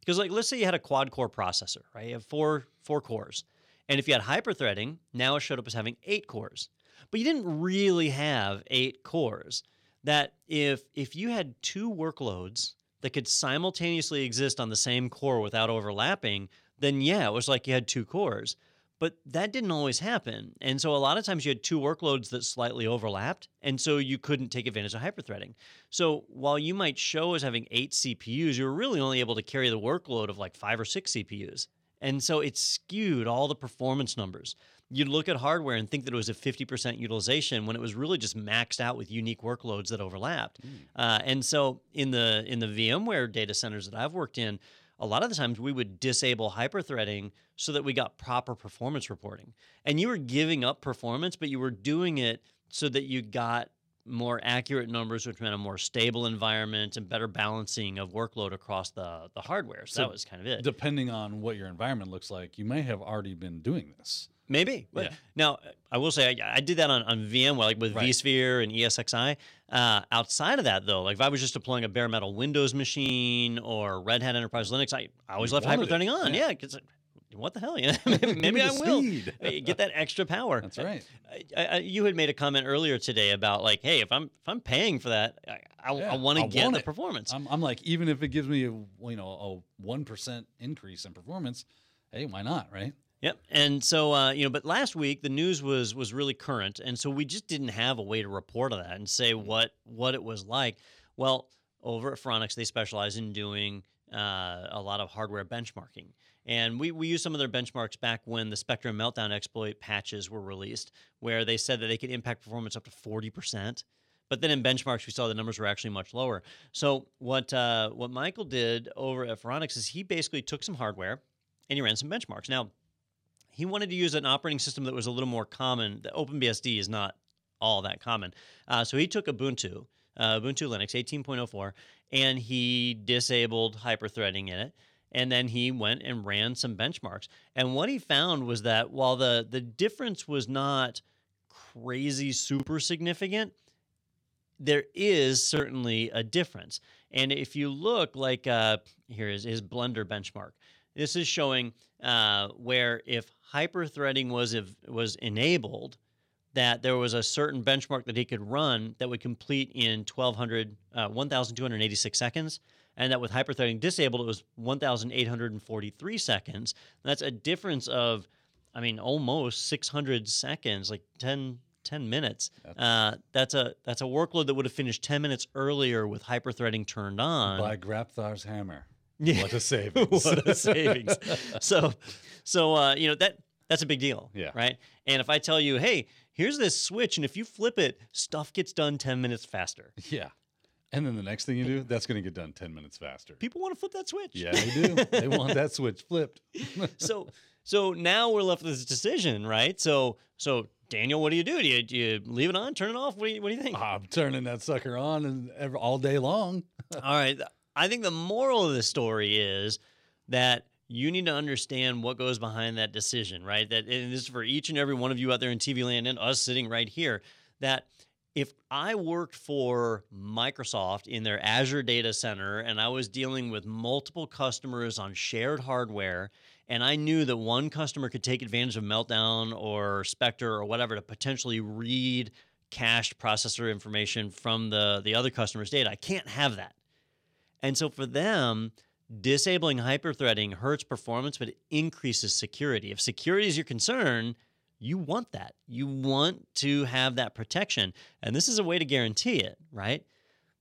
Because like, let's say you had a quad core processor, right? You have four four cores, and if you had hyperthreading, now it showed up as having eight cores, but you didn't really have eight cores. That if if you had two workloads that could simultaneously exist on the same core without overlapping, then yeah, it was like you had two cores. But that didn't always happen. And so a lot of times you had two workloads that slightly overlapped. And so you couldn't take advantage of hyperthreading. So while you might show as having eight CPUs, you were really only able to carry the workload of like five or six CPUs. And so it skewed all the performance numbers. You'd look at hardware and think that it was a 50% utilization when it was really just maxed out with unique workloads that overlapped. Uh, and so in the in the VMware data centers that I've worked in, a lot of the times we would disable hyperthreading so that we got proper performance reporting. And you were giving up performance, but you were doing it so that you got more accurate numbers, which meant a more stable environment and better balancing of workload across the, the hardware. So, So that was kind of it. Depending on what your environment looks like, you may have already been doing this. Maybe. Yeah. Now, I will say I, I did that on, on VMware, like with Right. vSphere and ESXi. Uh, outside of that, though, like if I was just deploying a bare metal Windows machine or Red Hat Enterprise Linux, I, I always You left wanted it, hyperthreading on. yeah. Yeah, because what the hell? Know, maybe, maybe I will. Get that extra power. That's right. I, I, you had made a comment earlier today about like, hey, if I'm if I'm paying for that, I, I, Yeah, I want to get the it. performance. I'm, I'm like, even if it gives me a you know a one percent increase in performance, hey, why not, right? Yep. And so uh, you know, but last week the news was was really current, and so we just didn't have a way to report on that and say what what it was like. Well, over at Phoronix, they specialize in doing uh, a lot of hardware benchmarking. And we, we used some of their benchmarks back when the Spectre and Meltdown exploit patches were released, where they said that they could impact performance up to 40%. But then in benchmarks, we saw the numbers were actually much lower. So what uh, what Michael did over at Phoronix is he basically took some hardware and he ran some benchmarks. Now, he wanted to use an operating system that was a little more common. The OpenBSD is not all that common. Uh, so he took Ubuntu, uh, Ubuntu Linux 18.04, and he disabled hyperthreading in it. And then he went and ran some benchmarks. And what he found was that while the, the difference was not crazy super significant, there is certainly a difference. And if you look like uh, here is his Blender benchmark. This is showing uh, where if hyperthreading was ev- was enabled, that there was a certain benchmark that he could run that would complete in 1200 uh, 1286 seconds and that with hyperthreading disabled it was 1843 seconds that's a difference of i mean almost 600 seconds like 10 10 minutes uh, that's a that's a workload that would have finished 10 minutes earlier with hyperthreading turned on By Grabthar's hammer. Yeah. What a savings. what a savings. so, so uh, you know that that's a big deal, Yeah. right? And if I tell you, hey, here's this switch, and if you flip it, stuff gets done ten minutes faster. yeah. And then the next thing you do, that's going to get done 10 minutes faster. People want to flip that switch. Yeah, they do. they want that switch flipped. so, so now we're left with this decision, right? So, so Daniel, what do you do? Do you, do you leave it on, turn it off? What do you, what do you think? I'm turning that sucker on and ev all day long. All right. I think the moral of the story is that you need to understand what goes behind that decision, right? That and this is for each and every one of you out there in TV land and us sitting right here. That if I worked for Microsoft in their Azure data center and I was dealing with multiple customers on shared hardware, and I knew that one customer could take advantage of Meltdown or Spectre or whatever to potentially read cached processor information from the, the other customer's data, I can't have that. And so for them, disabling hyperthreading hurts performance, but it increases security. If security is your concern, you want that. You want to have that protection. And this is a way to guarantee it, right?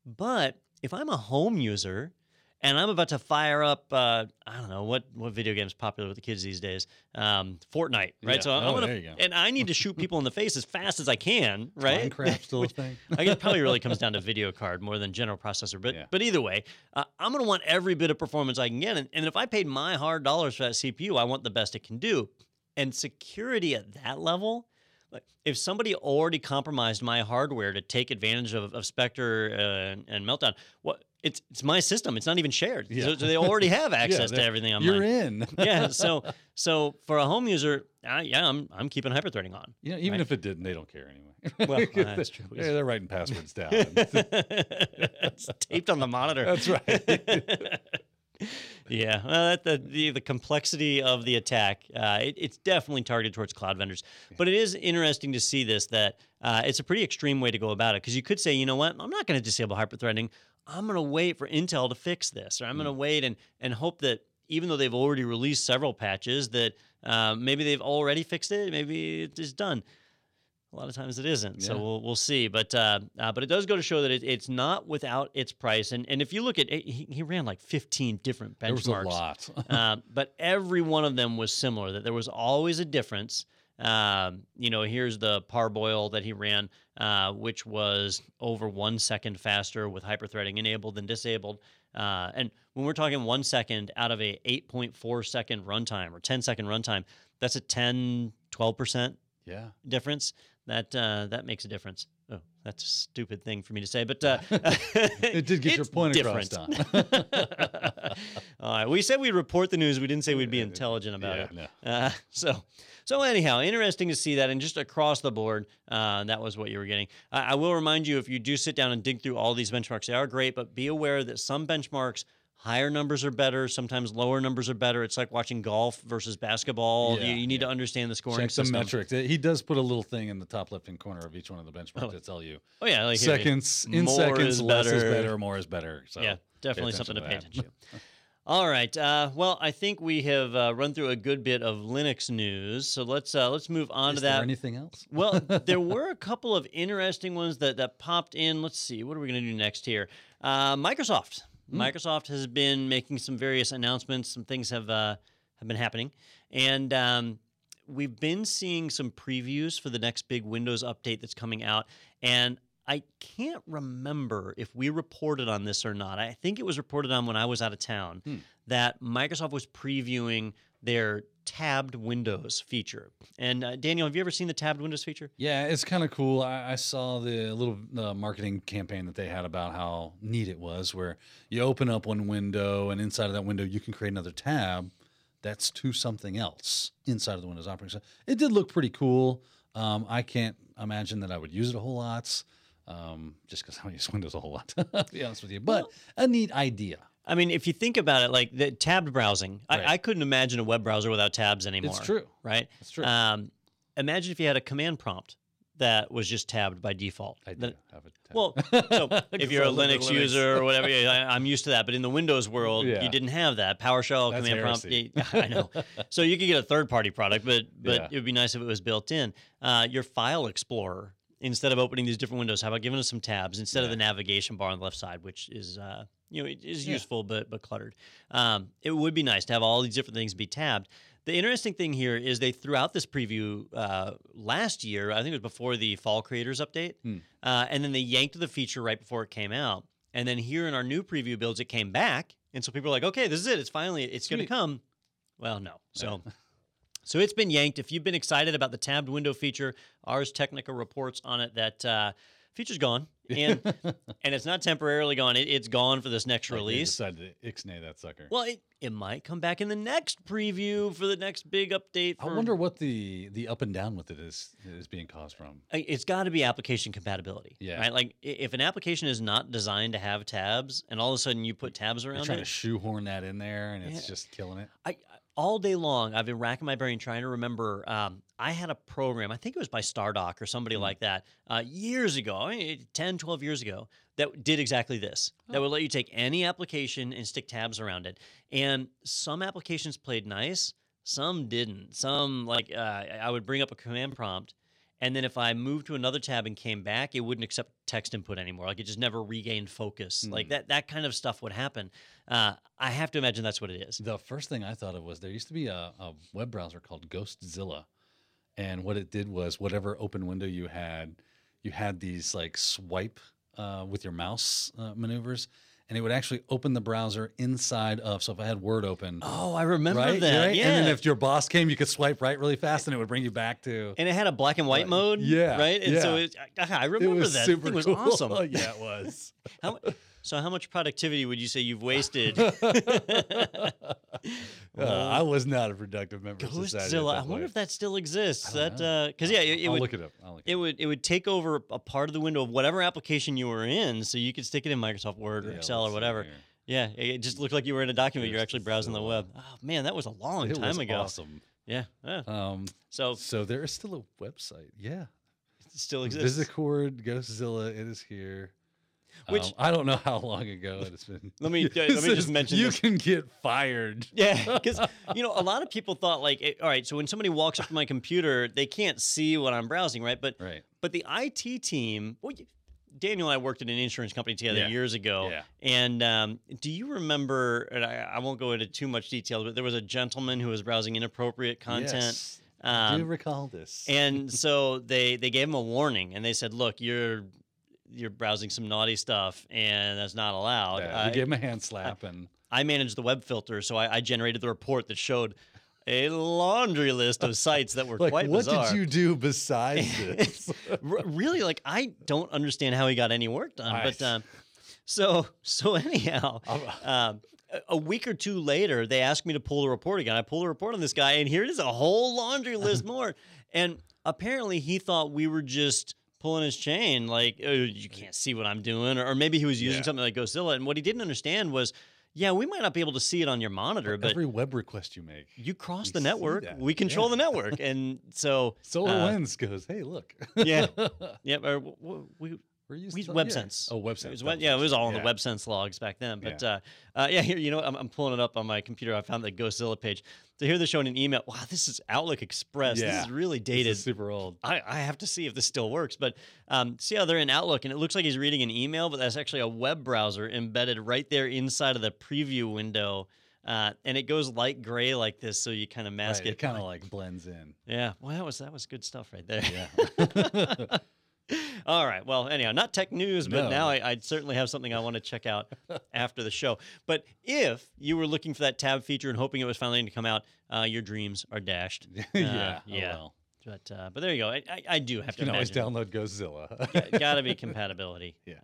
But if I'm a home user and I'm about to fire up, uh, I don't know what what video game's popular with the kids these days, um, Fortnite, right? Yeah. So I'm Oh, gonna, there you go. and I need to shoot people in the face as fast as I can, right? Minecraft still a thing. I guess it probably really comes down to video card more than general processor. But Yeah. but either way, uh, I'm going to want every bit of performance I can get. And, and if I paid my hard dollars for that CPU, I want the best it can do. And security at that level, like if somebody already compromised my hardware to take advantage of, of Spectre uh, and, and Meltdown, what it's it's my system. It's not even shared. Yeah. So, so they already have access to everything on You're in. yeah. So so for a home user, uh, yeah, I'm I'm keeping hyperthreading on. Know, even Right. if it didn't, they don't care anyway. Well, that's true. They're, they're writing passwords down. it's taped on the monitor. That's right. Yeah, well, that, the, the the complexity of the attack, uh, it, it's definitely targeted towards cloud vendors. But it is interesting to see this that uh, it's a pretty extreme way to go about it because you could say, you know what, I'm not going to disable hyperthreading. I'm going to wait for Intel to fix this, or I'm going to wait and and hope that even though they've already released several patches, that uh, maybe they've already fixed it, maybe it is done. A lot of times it isn't, so we'll we'll see. But uh, uh, but it does go to show that it, it's not without its price. And and if you look at it, he, he ran like 15 different there was a lot. uh, but every one of them was similar. That there was always a difference. Um, you know, here's the parboil that he ran, uh, which was over one second faster with hyperthreading enabled than disabled. Uh, and when we're talking one second out of a 8.4 second runtime or 10 second runtime, that's a 10, 12 percent yeah. difference. That uh, that makes a difference. Oh, that's a stupid thing for me to say, but uh, It did get your point different. across. All right, we said we'd report the news. We didn't say we'd be intelligent about yeah, it. no. Uh, so, so anyhow, interesting to see that, and just across the board, uh, that was what you were getting. I, I will remind you, if you do sit down and dig through all these benchmarks, they are great, but be aware that some benchmarks higher numbers are better. Sometimes lower numbers are better. It's like watching golf versus basketball. Yeah, you, you need yeah. to understand the scoring Check system. metrics. He does put a little thing in the top left-hand corner of each one of the benchmarks Oh. to tell you Oh yeah, like here, seconds in more seconds, is less is better. better, more is better. So yeah, definitely something to to pay attention to. All right. Uh, well, I think we have uh, run through a good bit of Linux news, so let's uh, let's move on Is to there that. anything else? well, there were a couple of interesting ones that that popped in. Let's see, what are we going to do next here? Uh, Microsoft. Hmm. Microsoft has been making some various announcements. Some things have uh, have been happening, and um, we've been seeing some previews for the next big Windows update that's coming out. And I can't remember if we reported on this or not. I think it was reported on when I was out of town Hmm. that Microsoft was previewing their tabbed Windows feature. And uh, Daniel, have you ever seen the tabbed Windows feature? Yeah, it's kind of cool. I, I saw the little uh, marketing campaign that they had about how neat it was, where you open up one window, and inside of that window, you can create another tab that's to something else inside of the Windows operating system. It did look pretty cool. Um, I can't imagine that I would use it a whole lot, um, just because I don't use Windows a whole lot, to be honest with you. But Well- a neat idea. I mean, if you think about it, like the tabbed browsing, Right. I, I couldn't imagine a web browser without tabs anymore. It's true. right? That's true. Um, imagine if you had a command prompt that was just tabbed by default. I do Then- have a tab. Well, so if you're a Linux, Linux. user or whatever, I, I'm used to that. But in the Windows world, Yeah. you didn't have that PowerShell That's command prompt. heresy. yeah, I know. So you could get a third-party product, but but Yeah. it would be nice if it was built in. Uh, your File Explorer, instead of opening these different windows, how about giving us some tabs instead of the navigation bar on the left side, which is uh, you know it is Yeah. useful but but cluttered. Um, it would be nice to have all these different things be tabbed. The interesting thing here is they threw out this preview uh, last year. I think it was before the Fall Creators update, Hmm. uh, and then they yanked the feature right before it came out. And then here in our new preview builds, it came back, and so people are like, "Okay, this is it. It's finally it's going to come." Well, no. So, so it's been yanked. If you've been excited about the tabbed window feature, Ars Technica reports on it that uh, feature's gone, and and it's not temporarily gone. It, it's gone for this next Like release. decided to ixnay that sucker. Well, it, it might come back in the next preview for the next big update. For, I wonder what the the up and down with it is is being caused from. It's got to be application compatibility. Yeah. Right. Like if an application is not designed to have tabs, and all of a sudden you put tabs They're around trying it, to shoehorn that in there, and it's Yeah. just killing it. I all day long I've been racking my brain trying to remember. Um, I had a program, I think it was by Stardock or somebody Mhm. like that, uh, years ago, I mean, 10, 12 years ago, that did exactly this. That Oh. would let you take any application and stick tabs around it. And some applications played nice, some didn't. Some like uh, I would bring up a command prompt. And then if I moved to another tab and came back, it wouldn't accept text input anymore. Like it just never regained focus. Like Hmm. that that kind of stuff would happen. Uh, I have to imagine that's what it is. The first thing I thought of was there used to be a, a web browser called Ghostzilla, and what it did was whatever open window you had, you had these like swipe uh, with your mouse uh, maneuvers, and it would actually open the browser inside of. So if I had Word open, Oh, I remember right, that. right? Yeah. and then if your boss came, you could swipe right really fast, and it would bring you back to. and it had a black and white Right. mode. Yeah, Right. And so it, I, I remember it was that. super It was cool. awesome. yeah, it was. How, so how much productivity would you say you've wasted? Uh, I was not a productive member of society. I wonder if that still exists. That because yeah, it, it I'll would look it up. I'll look it, it up. would it would take over a part of the window of whatever application you were in, so you could stick it in Microsoft Word or Yeah, Excel or whatever. Yeah, it it just looked like you were in a document. You're actually browsing the web. Oh man, that was a long It time was ago. Awesome. Yeah. yeah. Um, So so there is still a website. Yeah. it still exists. Visicord, Ghostzilla, it is here. Which- Um, I don't know how long ago it has been. Let me- let me just mention You this. can get fired. Yeah, because you know a lot of people thought like, all right, so when somebody walks up to my computer, they can't see what I'm browsing, right? But Right. but the IT team, well, Daniel and I worked at an insurance company together Yeah. years ago, Yeah. and um, do you remember? And I, I won't go into too much detail, but there was a gentleman who was browsing inappropriate content. Yes. I do Um, recall this. and so they they gave him a warning, and they said, "Look, you're you're browsing some naughty stuff, and that's not allowed." yeah, I- we gave him a hand slap and I managed the web filter, so I, I generated the report that showed a laundry list of sites that were like, quite what bizarre. did you do besides this? Really, like I don't understand how he got any work done. I- But um, so so anyhow, um, a- a week or two later, they asked me to pull the report again. I pulled a report on this guy, and here it is, a whole laundry list more. And apparently, he thought we were just pulling his chain, like oh, you can't see what I'm doing, or, or maybe he was using Yeah. something like Ghostzilla. And what he didn't understand was yeah, we might not be able to see it on your monitor, but every web request you make, you cross the network. We control Yeah. the network, and so Solar uh, Winds goes, hey, look. Yeah. yeah, w- w- we We're used we used to- WebSense. Yeah. Oh, WebSense. It was, web- yeah, it was all in yeah. the WebSense logs back then. But uh, uh, yeah, here you know, what, I'm, I'm pulling it up on my computer. I found the Ghostzilla page. So here they're showing an email. Wow, this is Outlook Express. Yeah. This is really This dated. is super old. I, I have to see if this still works. But um, see how they're in Outlook, and it looks like he's reading an email, but that's actually a web browser embedded right there inside of the preview window. Uh, and it goes light gray like this, so you kind of mask Right, it. it kind of like blends in. yeah, well, that was that was good stuff right there. Yeah. All right. Well, anyhow, not tech news, but No. now I, I certainly have something I want to check out after the show. But if you were looking for that tab feature and hoping it was finally going to come out, uh, your dreams are dashed. yeah. Uh, oh yeah. well. But uh, but there you go. I, I, I do have You to can always imagine. download Gozilla. Got to be compatibility. Yeah.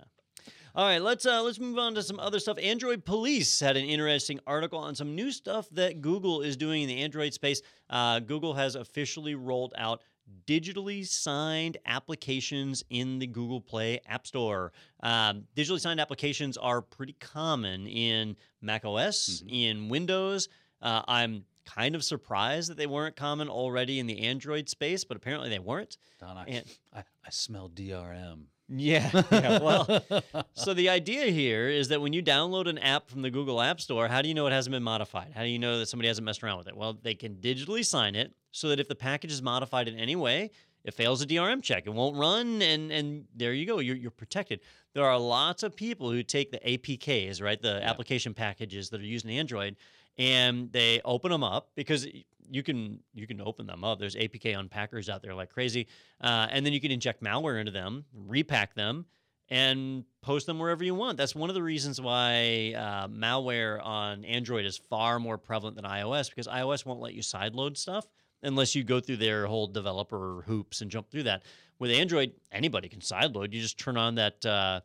All right, let's uh, let's move on to some other stuff. Android Police had an interesting article on some new stuff that Google is doing in the Android space. Uh, Google has officially rolled out digitally signed applications in the Google Play App Store. Um, digitally signed applications are pretty common in Mac OS, in Windows. Uh, I'm kind of surprised that they weren't common already in the Android space, but apparently they weren't. Don, I, And- I, I smell DRM. Yeah, yeah. Well, so the idea here is that when you download an app from the Google App Store, how do you know it hasn't been modified? How do you know that somebody hasn't messed around with it? Well, they can digitally sign it so that if the package is modified in any way, it fails a DRM check. It won't run, and and there you go. You're you're protected. There are lots of people who take the APKs, right, the application packages that are used in Android, and they open them up because you can you can open them up. There's APK unpackers out there like crazy, uh, and then you can inject malware into them, repack them, and post them wherever you want. That's one of the reasons why uh, malware on Android is far more prevalent than iOS because iOS won't let you sideload stuff unless you go through their whole developer hoops and jump through that. With Android, anybody can sideload. You just turn on that. Uh,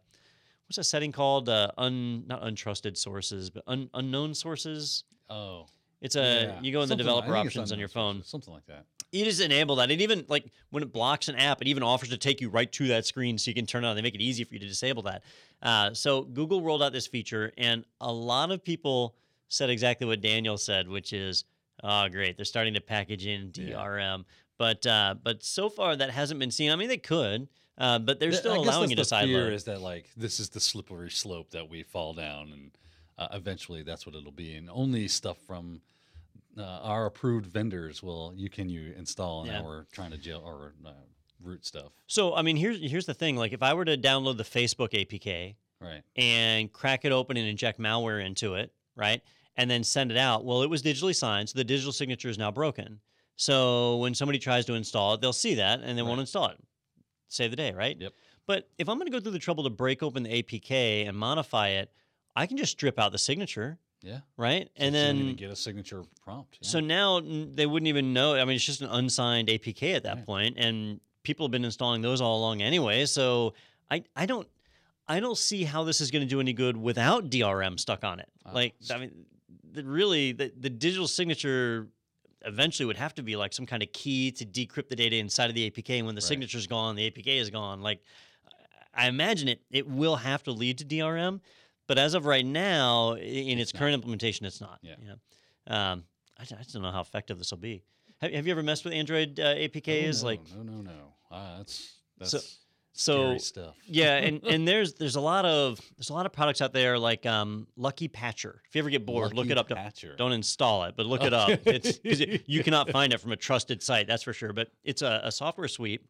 what's that setting called? Uh, un not untrusted sources, but un, unknown sources. Oh. It's a yeah. you go in the Something- I developer options on your phone. sources, Something like that. It is enabled that. It even like when it blocks an app, it even offers to take you right to that screen so you can turn it on. They make it easy for you to disable that. Uh, so Google rolled out this feature, and a lot of people said exactly what Daniel said, which is, "Oh, great, they're starting to package in Yeah. DRM." But uh, but so far that hasn't been seen. I mean, they could, uh, but they're still I allowing you to that's the fear. Is that like this is the slippery slope that we fall down, and uh, eventually that's what it'll be, and only stuff from uh, our approved vendors will you can you install, and Yeah. now we're trying to jail or uh, root stuff, So I mean, here's here's the thing. Like, if I were to download the Facebook APK, right? and crack it open and inject malware into it, right? And then send it out. Well, it was digitally signed, so the digital signature is now broken. So when somebody tries to install it, they'll see that and they won't install it. Save the day, right? Yep. But if I'm going to go through the trouble to break open the APK and modify it, I can just strip out the signature, Yeah, right? So and then even get a signature prompt. yeah. so now they wouldn't even know. I mean, it's just an unsigned APK at that Right. point, and people have been installing those all along anyway. So I, I don't, I don't see how this is going to do any good without DRM stuck on it. Wow. Like, I mean, the, really, the, the digital signature eventually would have to be like some kind of key to decrypt the data inside of the APK. And when the Right. signature's gone, the APK is gone. Like, I imagine it, it will have to lead to DRM. But as of right now, in its, It's not. current implementation, it's not. Yeah. You know? um, I, I just don't know how effective this will be. Have, have you ever messed with Android uh, Oh, APKs? no, like, no, no, no. Uh, that's that's So- so yeah, and, and there's there's a lot of there's a lot of products out there like um, Lucky Patcher. If you ever get bored, look it up. Don't, don't install it, but look it up. It's because you cannot find it from a trusted site. That's for sure. But it's a, a software suite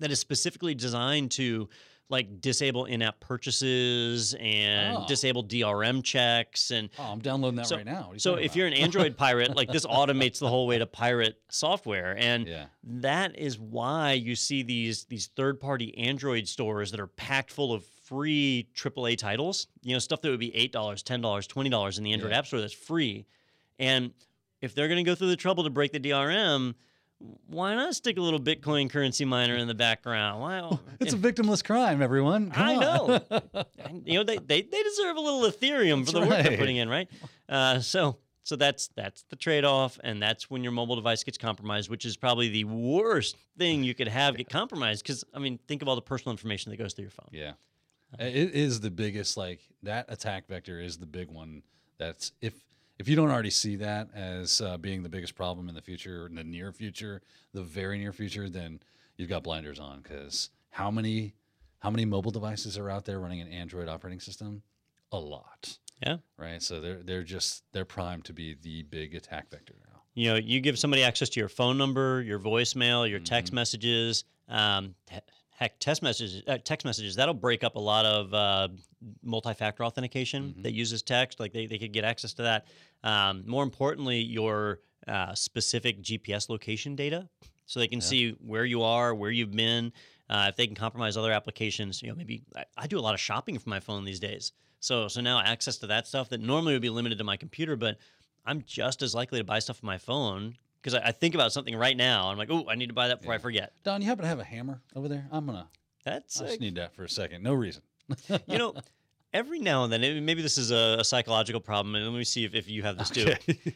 that is specifically designed to like disable in-app purchases and Oh. disable DRM checks and Oh, I'm downloading that So- right now. What are you so if you're an? Android pirate, like this automates the whole way to pirate software, and yeah, that is why you see these these third party Android stores that are packed full of free AAA titles. You know, stuff that would be eight dollars, ten dollars, twenty dollars in the Android Yeah. App Store that's free. And if they're going to go through the trouble to break the DRM, why not stick a little Bitcoin currency miner in the background? Why? it's a victimless crime, everyone. Come I on. know. You know, they, they, they deserve a little Ethereum for That's the work they're putting in, right? Uh, so so that's that's the trade off, and that's when your mobile device gets compromised, which is probably the worst thing you could have get compromised. Because I mean, think of all the personal information that goes through your phone. yeah, It is the biggest like that attack vector is the big one. That's if if you don't already see that as uh, being the biggest problem in the future, in the near future, the very near future, then you've got blinders on because how many how many mobile devices are out there running an Android operating system? A lot. Yeah. Right. So they're they're just they're primed to be the big attack vector now. You know, you give somebody access to your phone number, your voicemail, your text Mhm. messages, um, he- heck, text messages. Uh, text messages that'll break up a lot of uh, multi-factor authentication Mhm. that uses text. Like they, they could get access to that. Um, more importantly, your uh, specific GPS location data, so they can Yeah. see where you are, where you've been. Uh, if they can compromise other applications, you know, maybe I, I do a lot of shopping from my phone these days. So so now access to that stuff that normally would be limited to my computer, but I'm just as likely to buy stuff on my phone because I, I think about something right now. I'm like, oh, I need to buy that before I Yeah. forget. Don, you happen to have a hammer over there? I'm gonna. That's I just need that for a second. No reason. you know, every now and then, maybe this is a, a psychological problem, and let me see if, if you have this too.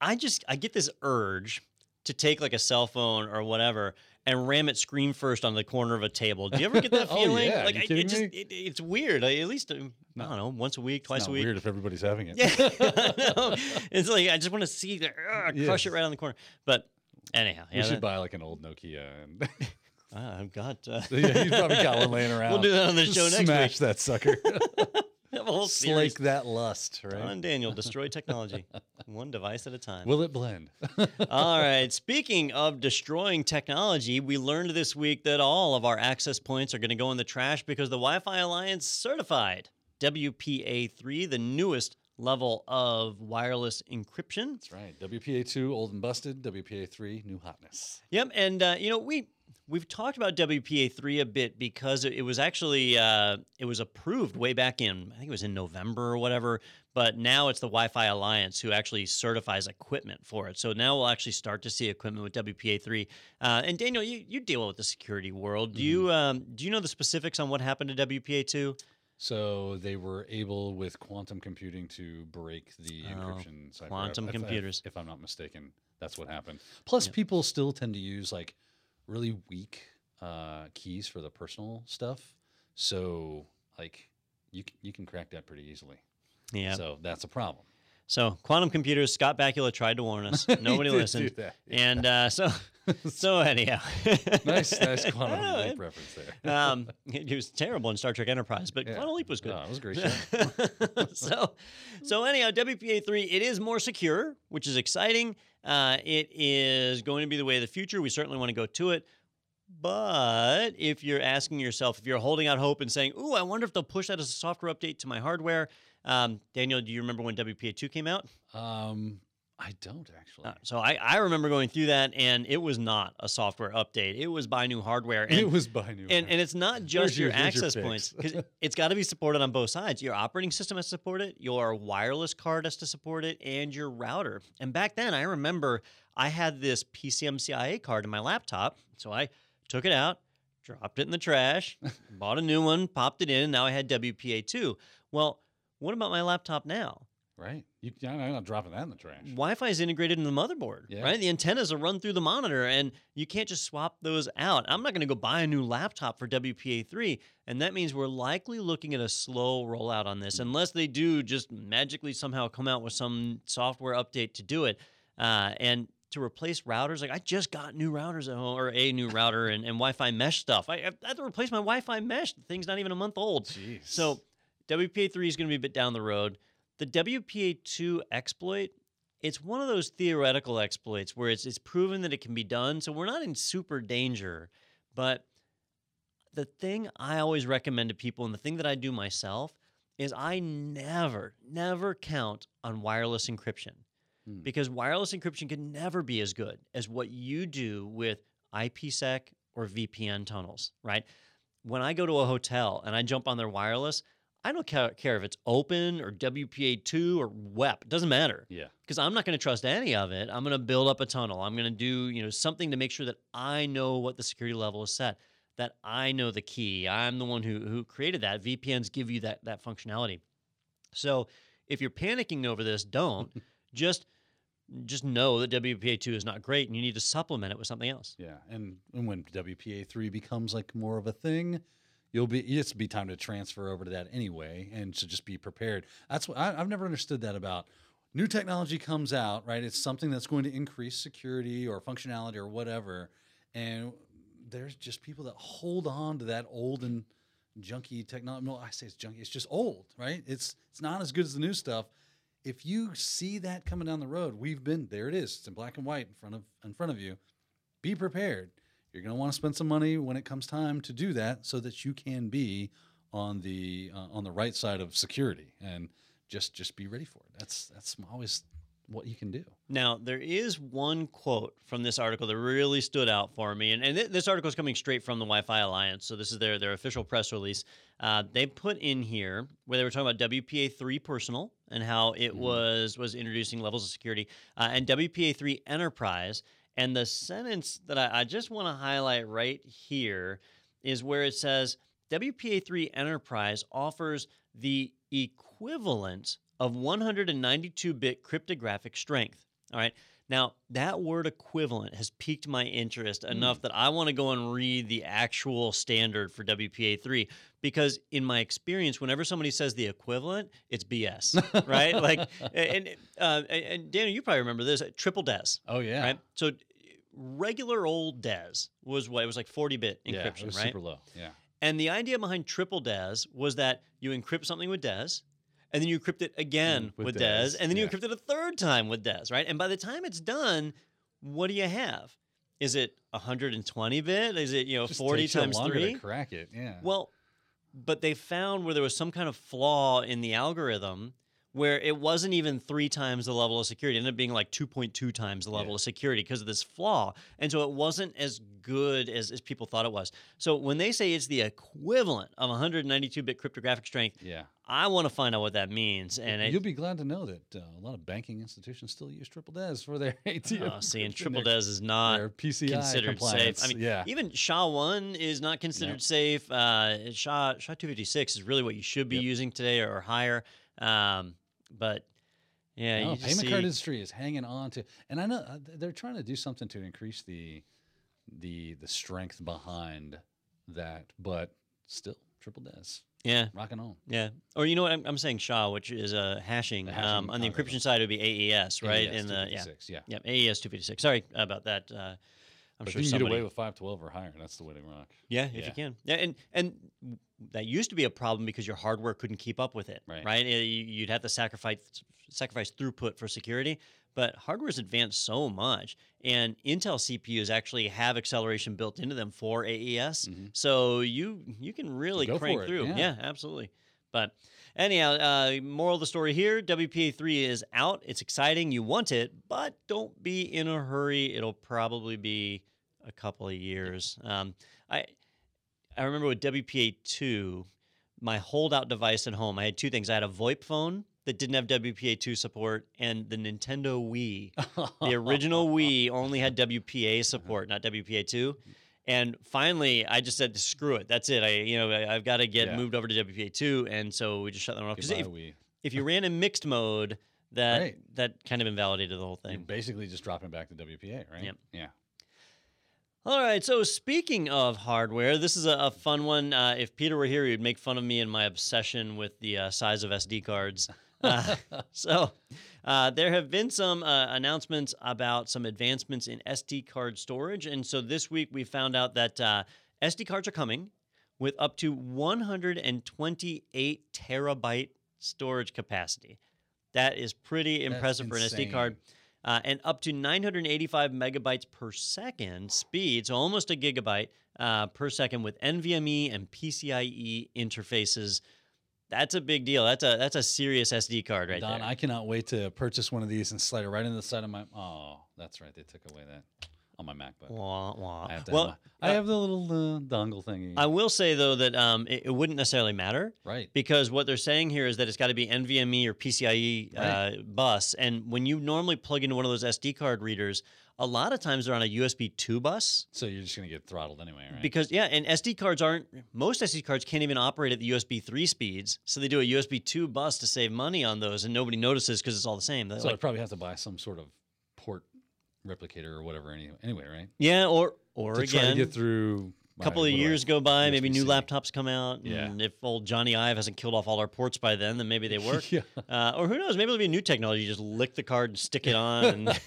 I just I get this urge to take like a cell phone or whatever and ram it screen first on the corner of a table. Do you ever get that Oh, feeling? yeah. Like I, it just it, it's weird. I, at least uh, I don't know, once a week, twice It's a week. weird if everybody's having it. Yeah, know. it's like I just want to see the uh, crush it right on the corner. But anyhow, we yeah, should that- buy like an old Nokia. And ah, I've got. Uh, yeah, you've probably got one laying around. We'll do that on the show next week. Smash week. that sucker. have a whole series. Slake that lust, Don right? and Daniel destroy technology, one device at a time. Will it blend? all right. Speaking of destroying technology, we learned this week that all of our access points are going to go in the trash because the Wi-Fi Alliance certified WPA3, the newest level of wireless encryption. That's right. WPA2, old and busted. WPA3, new hotness. Yep, and uh, you know we we've talked about WPA three a bit because it, was actually uh, it was approved way back in I think it was in November or whatever. But now it's the Wi-Fi Alliance who actually certifies equipment for it. So now we'll actually start to see equipment with WPA three. Uh, and Daniel, you, you deal with the security world. Do you um, do you know the specifics on what happened to WPA two? So they were able with quantum computing to break the Oh, encryption cipher. quantum if- if- computers. If, I'm not mistaken, that's what happened. Plus, Yep. people still tend to use like really weak uh, keys for the personal stuff. So like you you can crack that pretty easily. Yeah. So that's a problem. So quantum computers. Scott Bakula tried to warn us. Nobody listened. yeah. And uh, so so anyhow. nice, nice quantum know, leap it- reference there. um, it was terrible in Star Trek Enterprise, but Yeah. Quantum Leap was good. Oh, it was a great show. so, so anyhow, WPA three it is more secure, which is exciting. Uh, it is going to be the way of the future. We certainly want to go to it. But if you're asking yourself, if you're holding out hope and saying, "Ooh, I wonder if they'll push that as a software update to my hardware," um, Daniel, do you remember when WPA two came out? Um, I don't actually. Uh, so I, I remember going through that, and it was not a software update. It was buy new hardware. And it was by new. and, and it's not just your, your- here's your access points because it's got to be supported on both sides. Your operating system has to support it, your wireless card has to support it, and your router. And back then, I remember I had this PCMCIA card in my laptop, so I took it out, dropped it in the trash, bought a new one, popped it in. Now I had WPA2. Well, what about my laptop now? Right. You, I'm not dropping that in the trash. Wi-Fi is integrated in the motherboard, Yeah. right? The antennas are run through the monitor, and you can't just swap those out. I'm not going to go buy a new laptop for WPA3, and that means we're likely looking at a slow rollout on this, unless they do just magically somehow come out with some software update to do it. Uh, and to replace routers, like I just got new routers at home, or a new router and, and Wi-Fi mesh stuff. I, I had to replace my Wi-Fi mesh. The thing's not even a month old. Jeez. So WPA3 is going to be a bit down the road. The WPA2 exploit, it's one of those theoretical exploits where it's it's proven that it can be done. So we're not in super danger. But the thing I always recommend to people and the thing that I do myself is I never, never count on wireless encryption Hmm. because wireless encryption can never be as good as what you do with IPsec or VPN tunnels, right? When I go to a hotel and I jump on their wireless, I don't ca- care if it's open or WPA2 or WEP. It doesn't matter yeah. because I'm not going to trust any of it. I'm going to build up a tunnel. I'm going to do, you know, something to make sure that I know what the security level is set, that I know the key. I'm the one who who created that. VPNs give you that that functionality. So, if you're panicking over this, don't. just just know that WPA2 is not great and you need to supplement it with something else. Yeah, and, and when WPA three becomes like more of a thing, you'll be it's be time to transfer over to that anyway, and to just be prepared. That's what I, I've never understood that about new technology comes out, right? It's something that's going to increase security or functionality or whatever, and there's just people that hold on to that old and junky technology. No, I say it's junky. It's just old, right? It's it's not as good as the new stuff. If you see that coming down the road, we've been there. It is. It's in black and white in front of in front of you. Be prepared. You're going to want to spend some money when it comes time to do that, so that you can be on the uh, on the right side of security and just just be ready for it. That's that's always what you can do. Now, there is one quote from this article that really stood out for me. And, and th- this article is coming straight from the Wi Fi Alliance. So, this is their, their official press release. Uh, they put in here where they were talking about WPA3 Personal and how it Mhm. was, was introducing levels of security, uh, and WPA3 Enterprise. And the sentence that I, I just want to highlight right here is where it says WPA3 Enterprise offers the equivalent of 192 bit cryptographic strength. All right. Now, that word equivalent has piqued my interest enough that I want to go and read the actual standard for WPA3 because, in my experience, whenever somebody says the equivalent, it's BS, right? like, and, uh, and, Daniel, you probably remember this triple DES, Oh yeah, right? So, regular old DES was what? It was like 40 bit yeah, encryption, was right? super low. Yeah, And the idea behind triple DES was that you encrypt something with DES, and then you encrypt it again mm, with with, DES, DES, and then you encrypt it a third time with DES, right? And by the time it's done, what do you have? Is it 120 bit? Is it you know Just 40 takes times three? to crack it. Yeah. Well, but they found where there was some kind of flaw in the algorithm where it wasn't even three times the level of security. It ended up being like 2.2 times the level Yeah. of security because of this flaw. And so it wasn't as good as, as people thought it was. So when they say it's the equivalent of 192 bit cryptographic strength, yeah, I want to find out what that means. And you'll be glad to know that uh, a lot of banking institutions still use triple DES for their ATM. oh, see, and triple DES is not their PCI considered safe. I mean, yeah, even SHA one is not considered Yep. safe. Uh, SHA SHA two fifty six is really what you should be Yep. using today or, higher. Um, but yeah, no, payment see, card industry is hanging on to, and I know uh, they're trying to do something to increase the the the strength behind that, but still triple DES, yeah, rocking on. yeah. Or you know what I'm, I'm saying SHA, which is uh, hashing. The hashing um, on the encryption side, it would be AES, right? AES In the yeah, yeah. yeah, AES two fifty six. Sorry about that. Uh, I'm But sure if you can get somebody. away with five twelve or higher. That's the way to rock. Yeah, if Yeah. you can. Yeah, and and that used to be a problem because your hardware couldn't keep up with it. Right. You- You'd have to sacrifice sacrifice throughput for security. But hardware's advanced so much, and Intel CPUs actually have acceleration built into them for AES. Mhm. So you you can really go crank through. yeah. absolutely. But anyhow, uh, moral of the story here: WPA three is out. It's exciting. You want it, but don't be in a hurry. It'll probably be a couple of years. Um, I I remember with WPA two, my holdout device at home. I had two things. I had a VoIP phone that didn't have WPA two support, and the Nintendo Wii. The original Wii only had WPA support, not WPA two. And finally, I just said, "Screw it, that's it." I, you know, I, I've got to get Yeah. moved over to WPA two, and so we just shut that one off. Goodbye, if, Wii. if you ran in mixed mode, that Right. that kind of invalidated the whole You're thing. basically just dropping back to WPA, right? Yep. Yeah. All right. So speaking of hardware, this is a, a fun one. Uh, if Peter were here, he'd make fun of me and my obsession with the uh, size of SD cards. Uh, so uh, there have been some uh, announcements about some advancements in SD card storage, and so this week we found out that uh, SD cards are coming with up to 128 terabyte storage capacity. That is pretty impressive for an SD card uh, and up to 985 megabytes per second speed, so almost a gigabyte uh, per second with NVMe and PCIe interfaces. That's a big deal. That's a that's a serious SD card right there. Don, there. I cannot wait to purchase one of these and slide it right into the side of my. Oh, that's right. They took away that on my MacBook. Wah, wah. I have, to well, have my- I uh, have the little uh, dongle thingy. I will say though that um, it, it wouldn't necessarily matter right. because what they're saying here is that it's got to be NVMe or PCIe uh, bus, and when you normally plug into one of those SD card readers, a lot of times they're on a USB two bus. So you're just gonna get throttled anyway, right? Because yeah, and SD cards aren't most SD cards can't even operate at the USB three speeds, so they do a USB two bus to save money on those, and nobody notices because it's all the same. They're so I like, probably have to buy some sort of port replicator or whatever. Anyway, anyway, right? yeah, or or to try to again, get through A couple of what do I- years go by, maybe new laptops come out, Yeah. and if old Jony Ive hasn't killed off all our ports by then, then maybe they work. yeah. Uh, or who knows? Maybe there'll be a new technology. You just lick the card and stick it on. And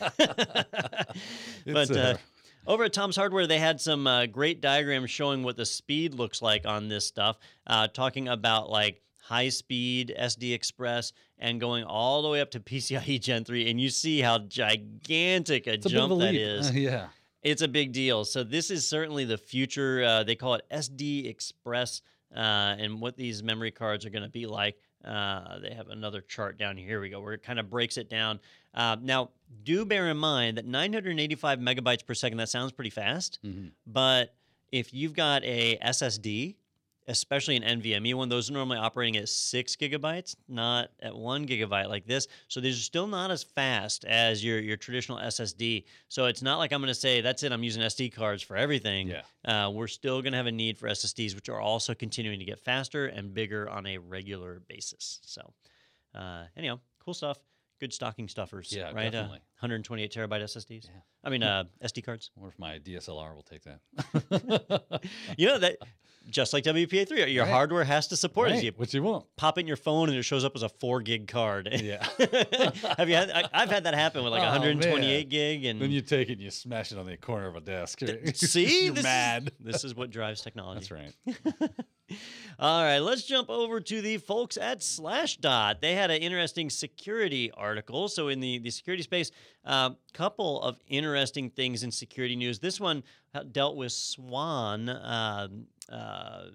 but uh, uh, over at Tom's Hardware, they had some uh, great diagrams showing what the speed looks like on this stuff, uh, talking about like high speed SD Express and going all the way up to PCIe Gen 3. And you see how gigantic a it's jump a that leap. Uh, yeah. It's a big deal. So this is certainly the future. Uh, they call it SD Express, uh, and what these memory cards are going to be like. Uh, they have another chart down here. Here we go, where it kind of breaks it down. Uh, now, do bear in mind that 985 megabytes per second. That sounds pretty fast, Mhm. but if you've got a SSD, especially an NVMe one, those are normally operating at six gigabytes, not at one gigabyte like this. So these are still not as fast as your your traditional SSD. So it's not like I'm going to say that's it. I'm using SD cards for everything. Yeah. Uh, we're still going to have a need for SSDs, which are also continuing to get faster and bigger on a regular basis. So, uh, anyhow, cool stuff. Good stocking stuffers, Yeah, right? definitely. Uh, 128 terabyte SSDs. Yeah. I mean, uh, SD cards. Or if my DSLR will take that. You know that just like WPA3, your Right. hardware has to support it. Right, You What you want? pop it in your phone and it shows up as a four gig card. Yeah. have you had? I, I've had that happen with like Oh, 128 man. gig, and then you take it and you smash it on the corner of a desk. see, You're this mad. Is, this is what drives technology. That's right. All right, let's jump over to the folks at Slashdot. They had an interesting security article. So, in the, the security space, a uh, couple of interesting things in security news. This one uh, dealt with Swann um uh,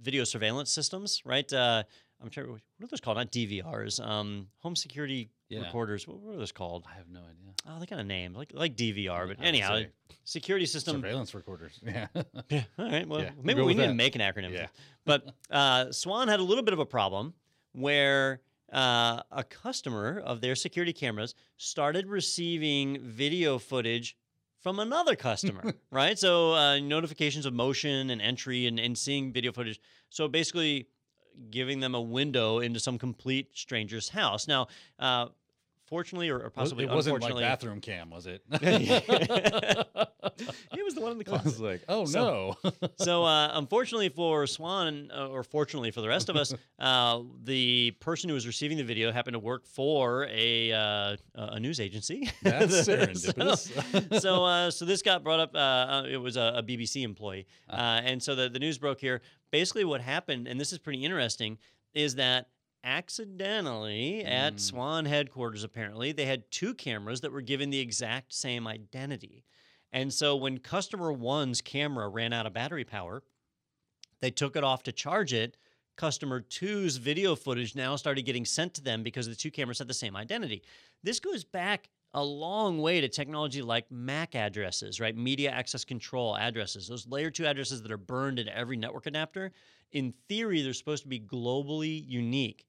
video surveillance systems, right? Uh, I'm sure, what are those called? Not DVRs, um, home security Yeah. recorders. What are those called? I have no idea. Oh, they got a name, like like DVR, but anyhow, security system. Surveillance recorders. Yeah. Yeah. All right. Well, Yeah, we'll maybe we with need to make an acronym. Yeah. But uh, Swann had a little bit of a problem where uh, a customer of their security cameras started receiving video footage from another customer, right? So uh, notifications of motion and entry and, and seeing video footage. So basically, giving them a window into some complete stranger's house. Now, uh, fortunately, or, or possibly it wasn't like bathroom cam, was it? it was the one in the I closet. was like, oh So- no. so uh, unfortunately for Swann, uh, or fortunately for the rest of us, uh, the person who was receiving the video happened to work for a uh, a news agency. That's So- serendipitous. so uh, so this got brought up. Uh, uh, it was a, a BBC employee, uh, and so the, the news broke here. Basically, what happened, and this is pretty interesting, is that accidentally at Mm. Swann headquarters, apparently they had two cameras that were given the exact same identity, and so when customer one's camera ran out of battery power, they took it off to charge it. Customer two's video footage now started getting sent to them because the two cameras had the same identity. This goes back a long way to technology like MAC addresses, right? Media access control addresses, those layer two addresses that are burned into every network adapter. In theory, they're supposed to be globally unique,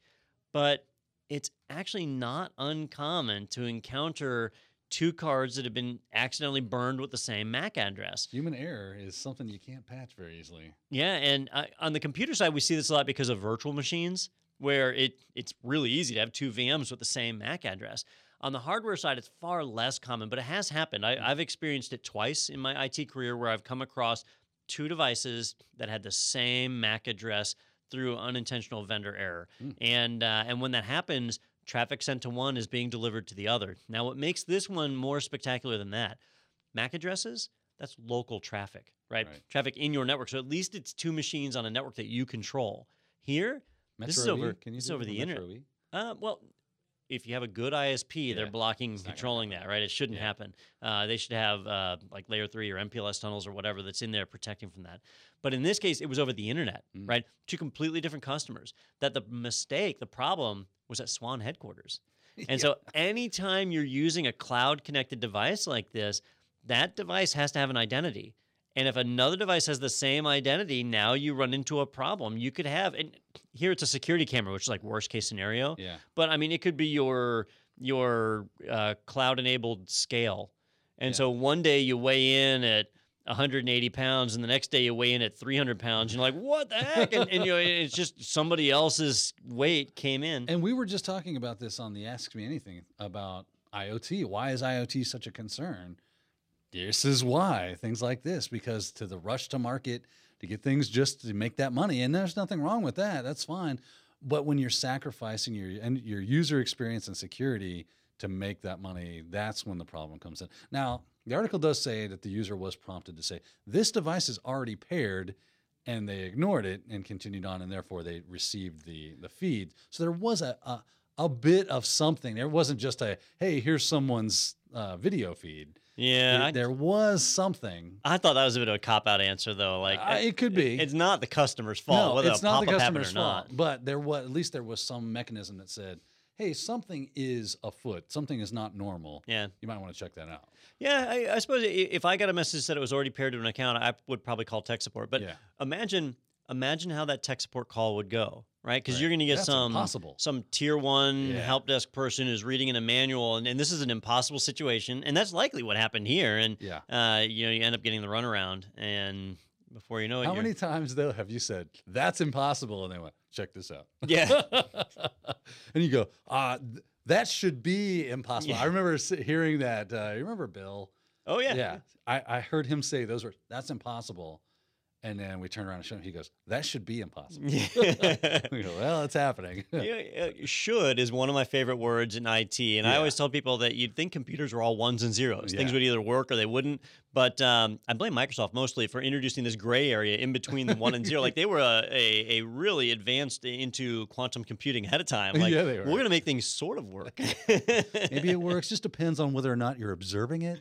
but it's actually not uncommon to encounter two cards that have been accidentally burned with the same MAC address. Human error is something you can't patch very easily. Yeah, and uh, on the computer side, we see this a lot because of virtual machines, where it it's really easy to have two VMs with the same MAC address. On the hardware side, it's far less common, but it has happened. I, I've experienced it twice in my IT career, where I've come across two devices that had the same MAC address through unintentional vendor error, Hmm. and uh, and when that happens, traffic sent to one is being delivered to the other. Now, what makes this one more spectacular than that? MAC addresses. That's local traffic, right? Right. Traffic in your network. So at least it's two machines on a network that you control. Here, Metro This is over- Can you this is over the internet. Metro uh, well, if you have a good ISP, they're blocking it's controlling that, right? It shouldn't Yeah. happen. Uh, they should have uh, like layer three or MPLS tunnels or whatever that's in there protecting from that. But in this case, it was over the internet, Mm. right? Two completely different customers. That the mistake, the problem was at Swann headquarters. And so anytime you're using a cloud connected device like this, that device has to have an identity. And if another device has the same identity, now you run into a problem. You could have, and here it's a security camera, which is like worst case scenario. Yeah. But I mean, it could be your your uh, cloud enabled scale. And Yeah. so one day you weigh in at 180 pounds, and the next day you weigh in at 300 pounds. You're like, what the heck? And, and you know, it's just somebody else's weight came in. And we were just talking about this on the Ask Me Anything about IoT. Why is IoT such a concern? This is why things like this, because to the rush to market to get things just to make that money, and there's nothing wrong with that. That's fine. But when you're sacrificing your and your user experience and security to make that money, that's when the problem comes in. Now, the article does say that the user was prompted to say this device is already paired and they ignored it and continued on and therefore they received the the feed so there was a a, a bit of something there wasn't just a hey here's someone's uh, video feed Yeah, there, was something I thought that was a bit of a cop out answer though. Like Uh, it could be. It's not the customer's fault no whether it's a not the customer's fault not. but there was at least there was some mechanism that said hey something is afoot something is not normal Yeah. you might want to check that out Yeah, I, I suppose if I got a message that it was already paired to an account, I would probably call tech support. But Yeah. imagine, imagine how that tech support call would go, right? Because Right. you're going to get That's some impossible. some tier one Yeah. help desk person who's reading in a manual, and, and this is an impossible situation, and that's likely what happened here. And yeah uh, you know, you end up getting the runaround, and before you know it, how many times though have you said that's impossible and they went check this out Yeah. and you go, uh, th- that should be impossible. Yeah. I remember hearing that. Uh, you remember Bill? Oh yeah, I, I heard him say those were That's impossible. And then we turn around and show him. He goes, that should be impossible. Yeah. we go, well, it's happening. yeah, should is one of my favorite words in IT, and I always tell people that you'd think computers were all ones and zeros. Things would either work or they wouldn't. But um, I blame Microsoft mostly for introducing this gray area in between the one and zero. Like they were a, a, a really advanced into quantum computing ahead of time. Like Yeah, they were. we're were. going to make things sort of work. Maybe it works. Just depends on whether or not you're observing it.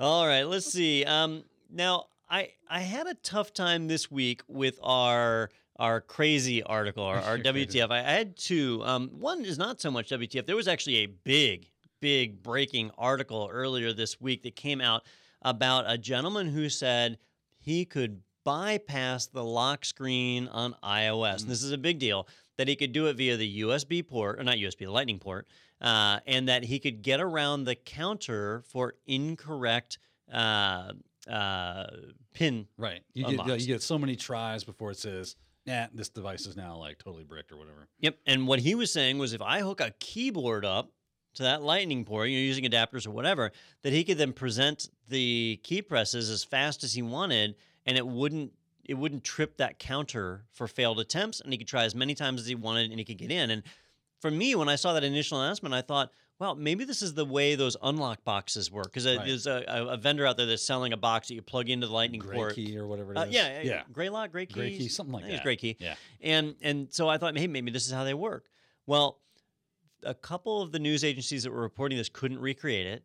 All right, let's see. Um, now I I had a tough time this week with our our crazy article, our, our. WTF. I had two. Um, one is not so much WTF. There was actually a big, big breaking article earlier this week that came out about a gentleman who said he could bypass the lock screen on iOS. Mm. And this is a big deal that he could do it via the USB port, or not USB, the Lightning port, uh, and that he could get around the counter for incorrect uh, uh, pin. right. You get, you get so many tries before it says, nah, this device is now like totally bricked or whatever. Yep. And what he was saying was if I hook a keyboard up to that lightning port, you know, using adapters or whatever, that he could then present the key presses as fast as he wanted, and it wouldn't it wouldn't trip that counter for failed attempts, and he could try as many times as he wanted, and he could get in. And for me, when I saw that initial announcement, I thought, well, maybe this is the way those unlock boxes work, because Right. there's a, a, vendor out there that's selling a box that you plug into the lightning Gray port. key or whatever it is. Uh, is. yeah, Yeah. Greylock, Gray Key, Gray key, something like that. It's Gray Key. Yeah. And and so I thought, hey, maybe this is how they work. Well, a couple of the news agencies that were reporting this couldn't recreate it.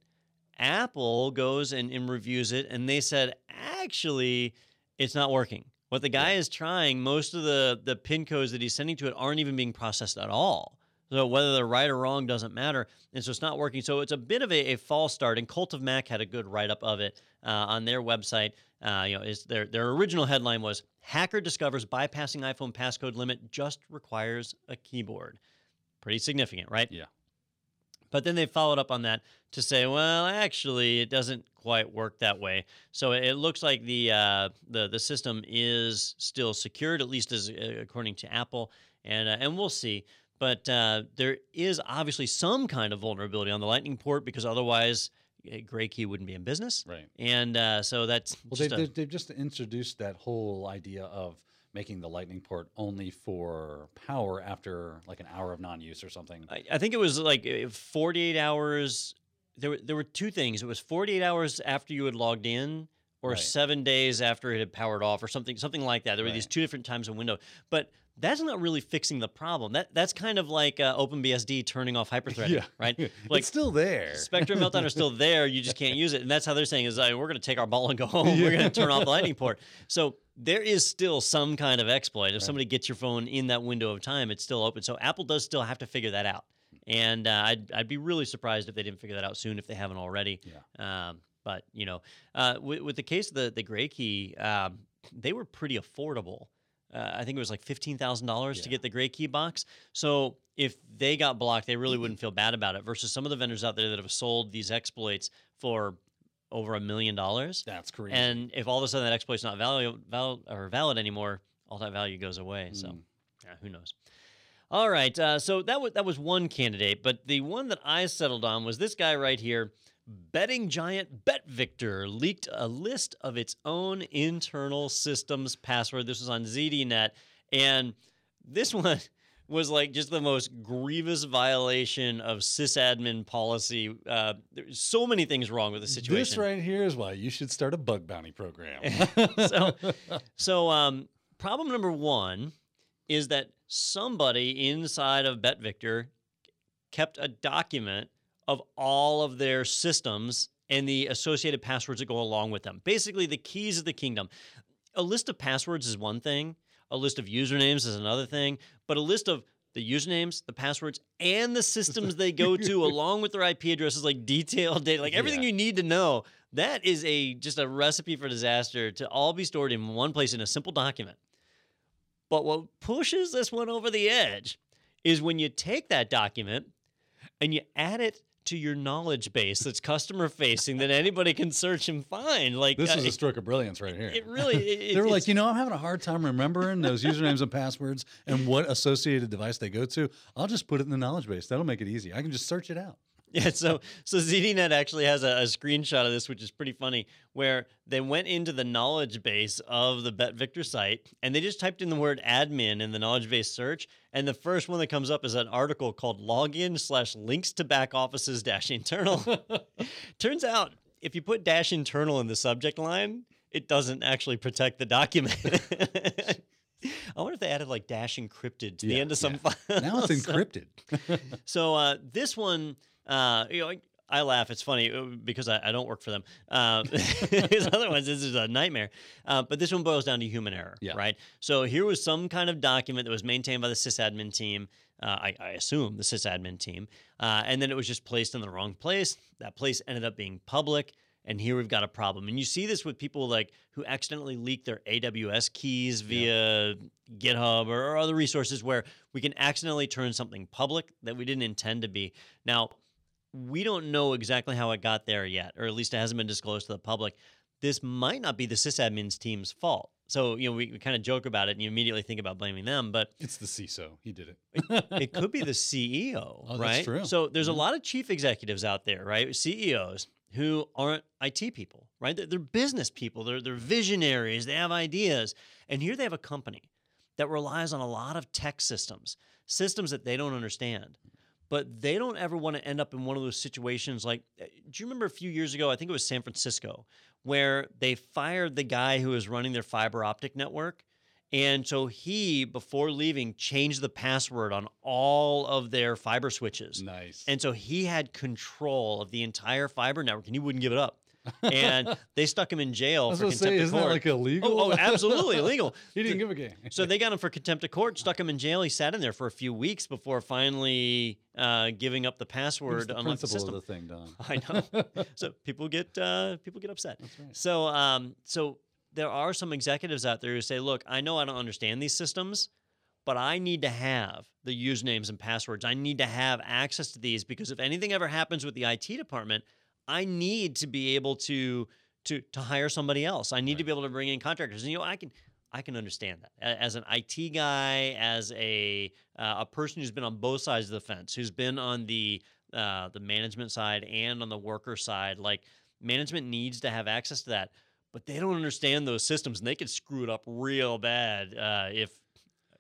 Apple goes and, and reviews it, and they said actually it's not working. What the guy is trying, most of the the pin codes that he's sending to it aren't even being processed at all. So whether they're right or wrong doesn't matter, and so it's not working. So it's a bit of a, a false start. And Cult of Mac had a good write up of it uh, on their website. Uh, you know, is their their original headline was "Hacker discovers bypassing iPhone passcode limit just requires a keyboard." Pretty significant, right? Yeah. But then they followed up on that to say, well, actually, it doesn't quite work that way. So it looks like the uh, the the system is still secured, at least as according to Apple, and uh, and we'll see. But uh, there is obviously some kind of vulnerability on the Lightning port because otherwise, uh, Gray Key wouldn't be in business. Right. And uh, so that's Well, just they, a- they, they've just introduced that whole idea of making the lightning port only for power after like an hour of non-use or something. I, I think it was like uh, 48 hours. There were there were two things. It was 48 hours after you had logged in, or Right. seven days after it had powered off, or something something like that. There were these two different times in window, but that's not really fixing the problem. That that's kind of like uh, OpenBSD turning off hyperthreading, right? Like it's still there. Spectre and Meltdown are still there. You just can't use it, and that's how they're saying is uh, we're going to take our ball and go home. We're going to turn off the Lightning port. So there is still some kind of exploit. If somebody gets your phone in that window of time, it's still open. So Apple does still have to figure that out, and uh, I'd I'd be really surprised if they didn't figure that out soon if they haven't already. Yeah. Um, but you know, uh, with, with the case of the the Gray Key, um, they were pretty affordable. Uh, I think it was like fifteen thousand dollars to get the Gray Key box. So if they got blocked, they really wouldn't feel bad about it. Versus some of the vendors out there that have sold these exploits for over a million dollars. That's crazy. And if all of a sudden that exploit's not valid, val- or valid anymore, all that value goes away. So Mm. yeah, who knows? All right, uh, so that was that was one candidate, but the one that I settled on was this guy right here, Betting giant BetVictor leaked a list of its own internal systems password. This was on ZDNet. And this one was like just the most grievous violation of sysadmin policy. Uh, there's so many things wrong with the situation. This right here is why you should start a bug bounty program. so, so um, problem number one is that somebody inside of BetVictor kept a document of all of their systems and the associated passwords that go along with them. Basically, the keys of the kingdom. A list of passwords is one thing, a list of usernames is another thing, but a list of the usernames, the passwords, and the systems they go to, along with their IP addresses, like detailed data, like everything Yeah. you need to know. That is a just a recipe for disaster to all be stored in one place in a simple document. But what pushes this one over the edge is when you take that document and you add it to your knowledge base that's customer facing that anybody can search and find. Like This uh, is a stroke of brilliance right here. it really it, they were like, you know, I'm having a hard time remembering those usernames and passwords and what associated device they go to. I'll just put it in the knowledge base. That'll make it easy. I can just search it out. Yeah, so so ZDNet actually has a, a screenshot of this, which is pretty funny, where they went into the knowledge base of the BetVictor site and they just typed in the word admin in the knowledge base search, and the first one that comes up is an article called "Login slash Links to Back Offices dash Internal." Turns out, if you put dash internal in the subject line, it doesn't actually protect the document. I wonder if they added like dash encrypted to the end of some yeah. file. Now it's encrypted. so uh, this one, uh, you know, I, I laugh. It's funny uh, because I, I don't work for them. Um, his other ones, this is a nightmare. Uh, but this one boils down to human error, Yeah. right? So here was some kind of document that was maintained by the sysadmin team. Uh, I, I assume the sysadmin team, uh, and then it was just placed in the wrong place. That place ended up being public, and here we've got a problem. And you see this with people like who accidentally leak their AWS keys via GitHub or, or other resources where we can accidentally turn something public that we didn't intend to be. Now, we don't know exactly how it got there yet, or at least it hasn't been disclosed to the public. This might not be the sysadmins team's fault. So, you know, we, we kind of joke about it and you immediately think about blaming them, but It's the CISO. He did it. it could be the CEO, Oh, that's right? true. So there's a mm-hmm. lot of chief executives out there, right? CEOs who aren't IT people, right? They're, they're business people. They're they're visionaries. They have ideas, and here they have a company that relies on a lot of tech systems, systems that they don't understand. But they don't ever want to end up in one of those situations like, uh, do you remember a few years ago? I think it was San Francisco, where they fired the guy who was running their fiber optic network. And so he, before leaving, changed the password on all of their fiber switches. nice. And so he had control of the entire fiber network and he wouldn't give it up. And they stuck him in jail for to say, contempt of isn't that court. like illegal? oh, oh, absolutely illegal. he didn't give a game. So they got him for contempt of court, stuck him in jail. He sat in there for a few weeks before finally uh, giving up the password the the system. of the thing, Don. I know. so people get uh, people get upset. Right. So um, so there are some executives out there who say, look, I know I don't understand these systems, but I need to have the usernames and passwords. I need to have access to these because if anything ever happens with the IT department, I need to be able to to to hire somebody else. I need to be able to bring in contractors. And you know, I can I can understand that as an IT guy, as a uh, a person who's been on both sides of the fence, who's been on the uh, the management side and on the worker side. Like management needs to have access to that, but they don't understand those systems, and they could screw it up real bad uh, if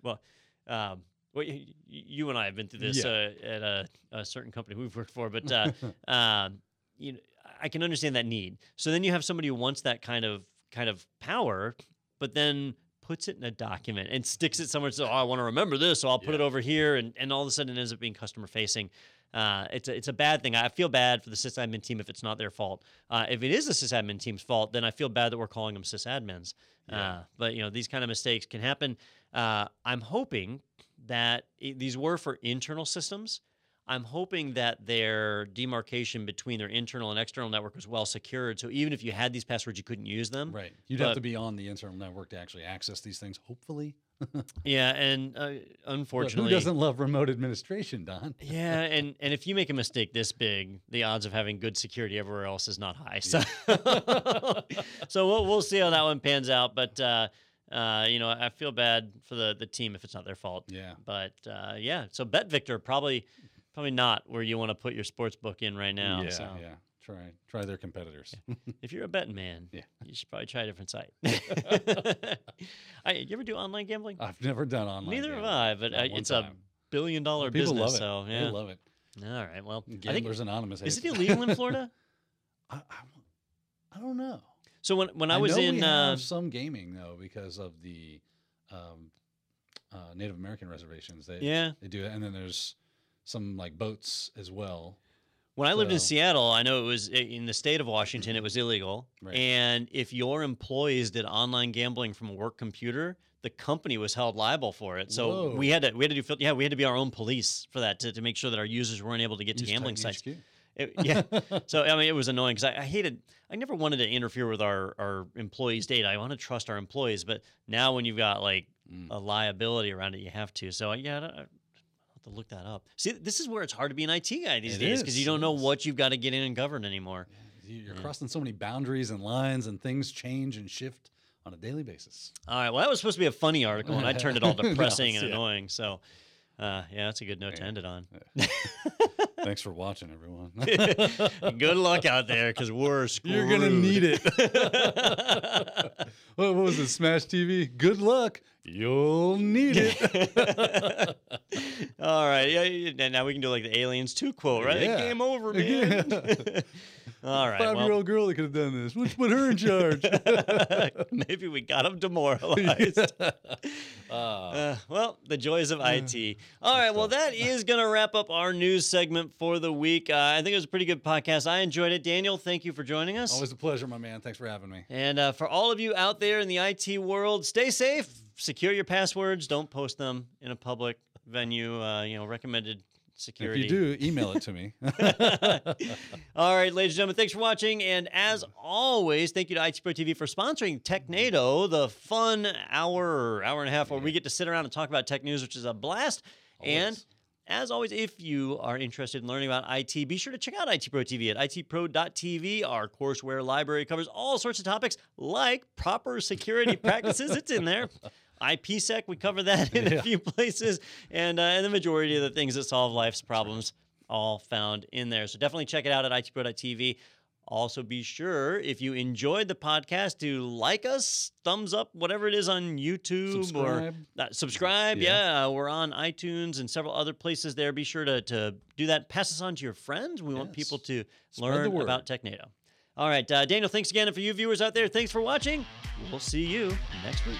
well. Um, well, you, you and I have been through this Yeah. uh, at a, a certain company we've worked for, but uh, um, you know, I can understand that need. So then you have somebody who wants that kind of kind of power, but then puts it in a document and sticks it somewhere. So oh, I want to remember this, so I'll put it over here, and, and all of a sudden it ends up being customer facing. Uh, it's a, it's a bad thing. I feel bad for the sysadmin team if it's not their fault. Uh, if it is the sysadmin team's fault, then I feel bad that we're calling them sysadmins. Yeah. Uh, but you know these kind of mistakes can happen. Uh, I'm hoping that i these were for internal systems. I'm hoping that their demarcation between their internal and external network was well secured. So even if you had these passwords, you couldn't use them. Right. You'd But- have to be on the internal network to actually access these things, hopefully. Yeah, and uh, But unfortunately, who doesn't love remote administration, Don? Yeah, and and if you make a mistake this big, the odds of having good security everywhere else is not high. So, so we'll we'll see how that one pans out. But uh, uh, you know, I feel bad for the the team if it's not their fault. Yeah. But uh, yeah, so Bet Victor probably probably not where you want to put your sports book in right now. yeah, so. yeah. try try their competitors. If you're a betting man, Yeah. you should probably try a different site. I, you ever do online gambling? I've never done online. Neither have. I, but Not uh, it's a billion dollar People business. love it. So They yeah. love it. All right. Well, I Gamblers Anonymous. is it illegal in Florida? I, I, I don't know. So when when I was know in uh, some gaming though because of the um, uh, Native American reservations. They yeah, they do it, and then there's some like boats as well. when I lived in Seattle, I know it was in the state of Washington. It was illegal, Right. and if your employees did online gambling from a work computer, the company was held liable for it. So Whoa. we had to we had to do yeah we had to be our own police for that to, to make sure that our users weren't able to get to Use gambling sites. It- yeah. So I mean, it was annoying because I, I hated. I never wanted to interfere with our our employees' data. I want to trust our employees, but now when you've got like Mm. a liability around it, you have to. So yeah, I, don't- I have to look that up. See, this is where it's hard to be an IT guy these It days because you don't know what you've got to get in and govern anymore. You- You're Yeah. crossing so many boundaries and lines, and things change and shift on a daily basis. All right. Well, that was supposed to be a funny article, and I turned it all No, depressing and yeah. annoying. So. Uh, yeah, that's a good note to end it on. Thanks for watching, everyone. good luck out there, because we're screwed. You're gonna need it. what was it? Smash TV. Good luck. You'll need it. All right. Yeah, yeah, yeah, now we can do like the Aliens 2 quote, right? Yeah. Game over, man. All right. Five year Well, old girl that could have done this. Let's put her in charge. maybe we got them demoralized. Ah, Uh, well, the joys of IT. All right. Well, that is going to wrap up our news segment for the week. Uh, I think it was a pretty good podcast. I enjoyed it. Daniel, thank you for joining us. always a pleasure, my man. Thanks for having me. And uh, for all of you out there in the IT world, stay safe. Secure your passwords. Don't post them in a public venue. Uh, you know, recommended security. If you do, email it to me. All right, ladies and gentlemen, thanks for watching. And as always, thank you to IT Pro TV for sponsoring TechNado, the fun hour or hour and a half where we get to sit around and talk about tech news, which is a blast. And as always, if you are interested in learning about IT, be sure to check out IT Pro TV at itpro.tv. Our courseware library covers all sorts of topics like proper security practices. It's in there. IPsec, we cover that in a few places, and uh, and the majority of the things that solve life's problems all found in there. So definitely check it out at itpro.tv. Also, be sure if you enjoyed the podcast to like us, thumbs up, whatever it is on YouTube Subscribe. or uh, subscribe. Yeah. Yeah. we're on iTunes and several other places there. Be sure to, to do that. Pass us on to your friends. We want people to Spread learn about TechNado. All right, uh, Daniel, thanks again. And for you viewers out there, thanks for watching. We'll see you next week.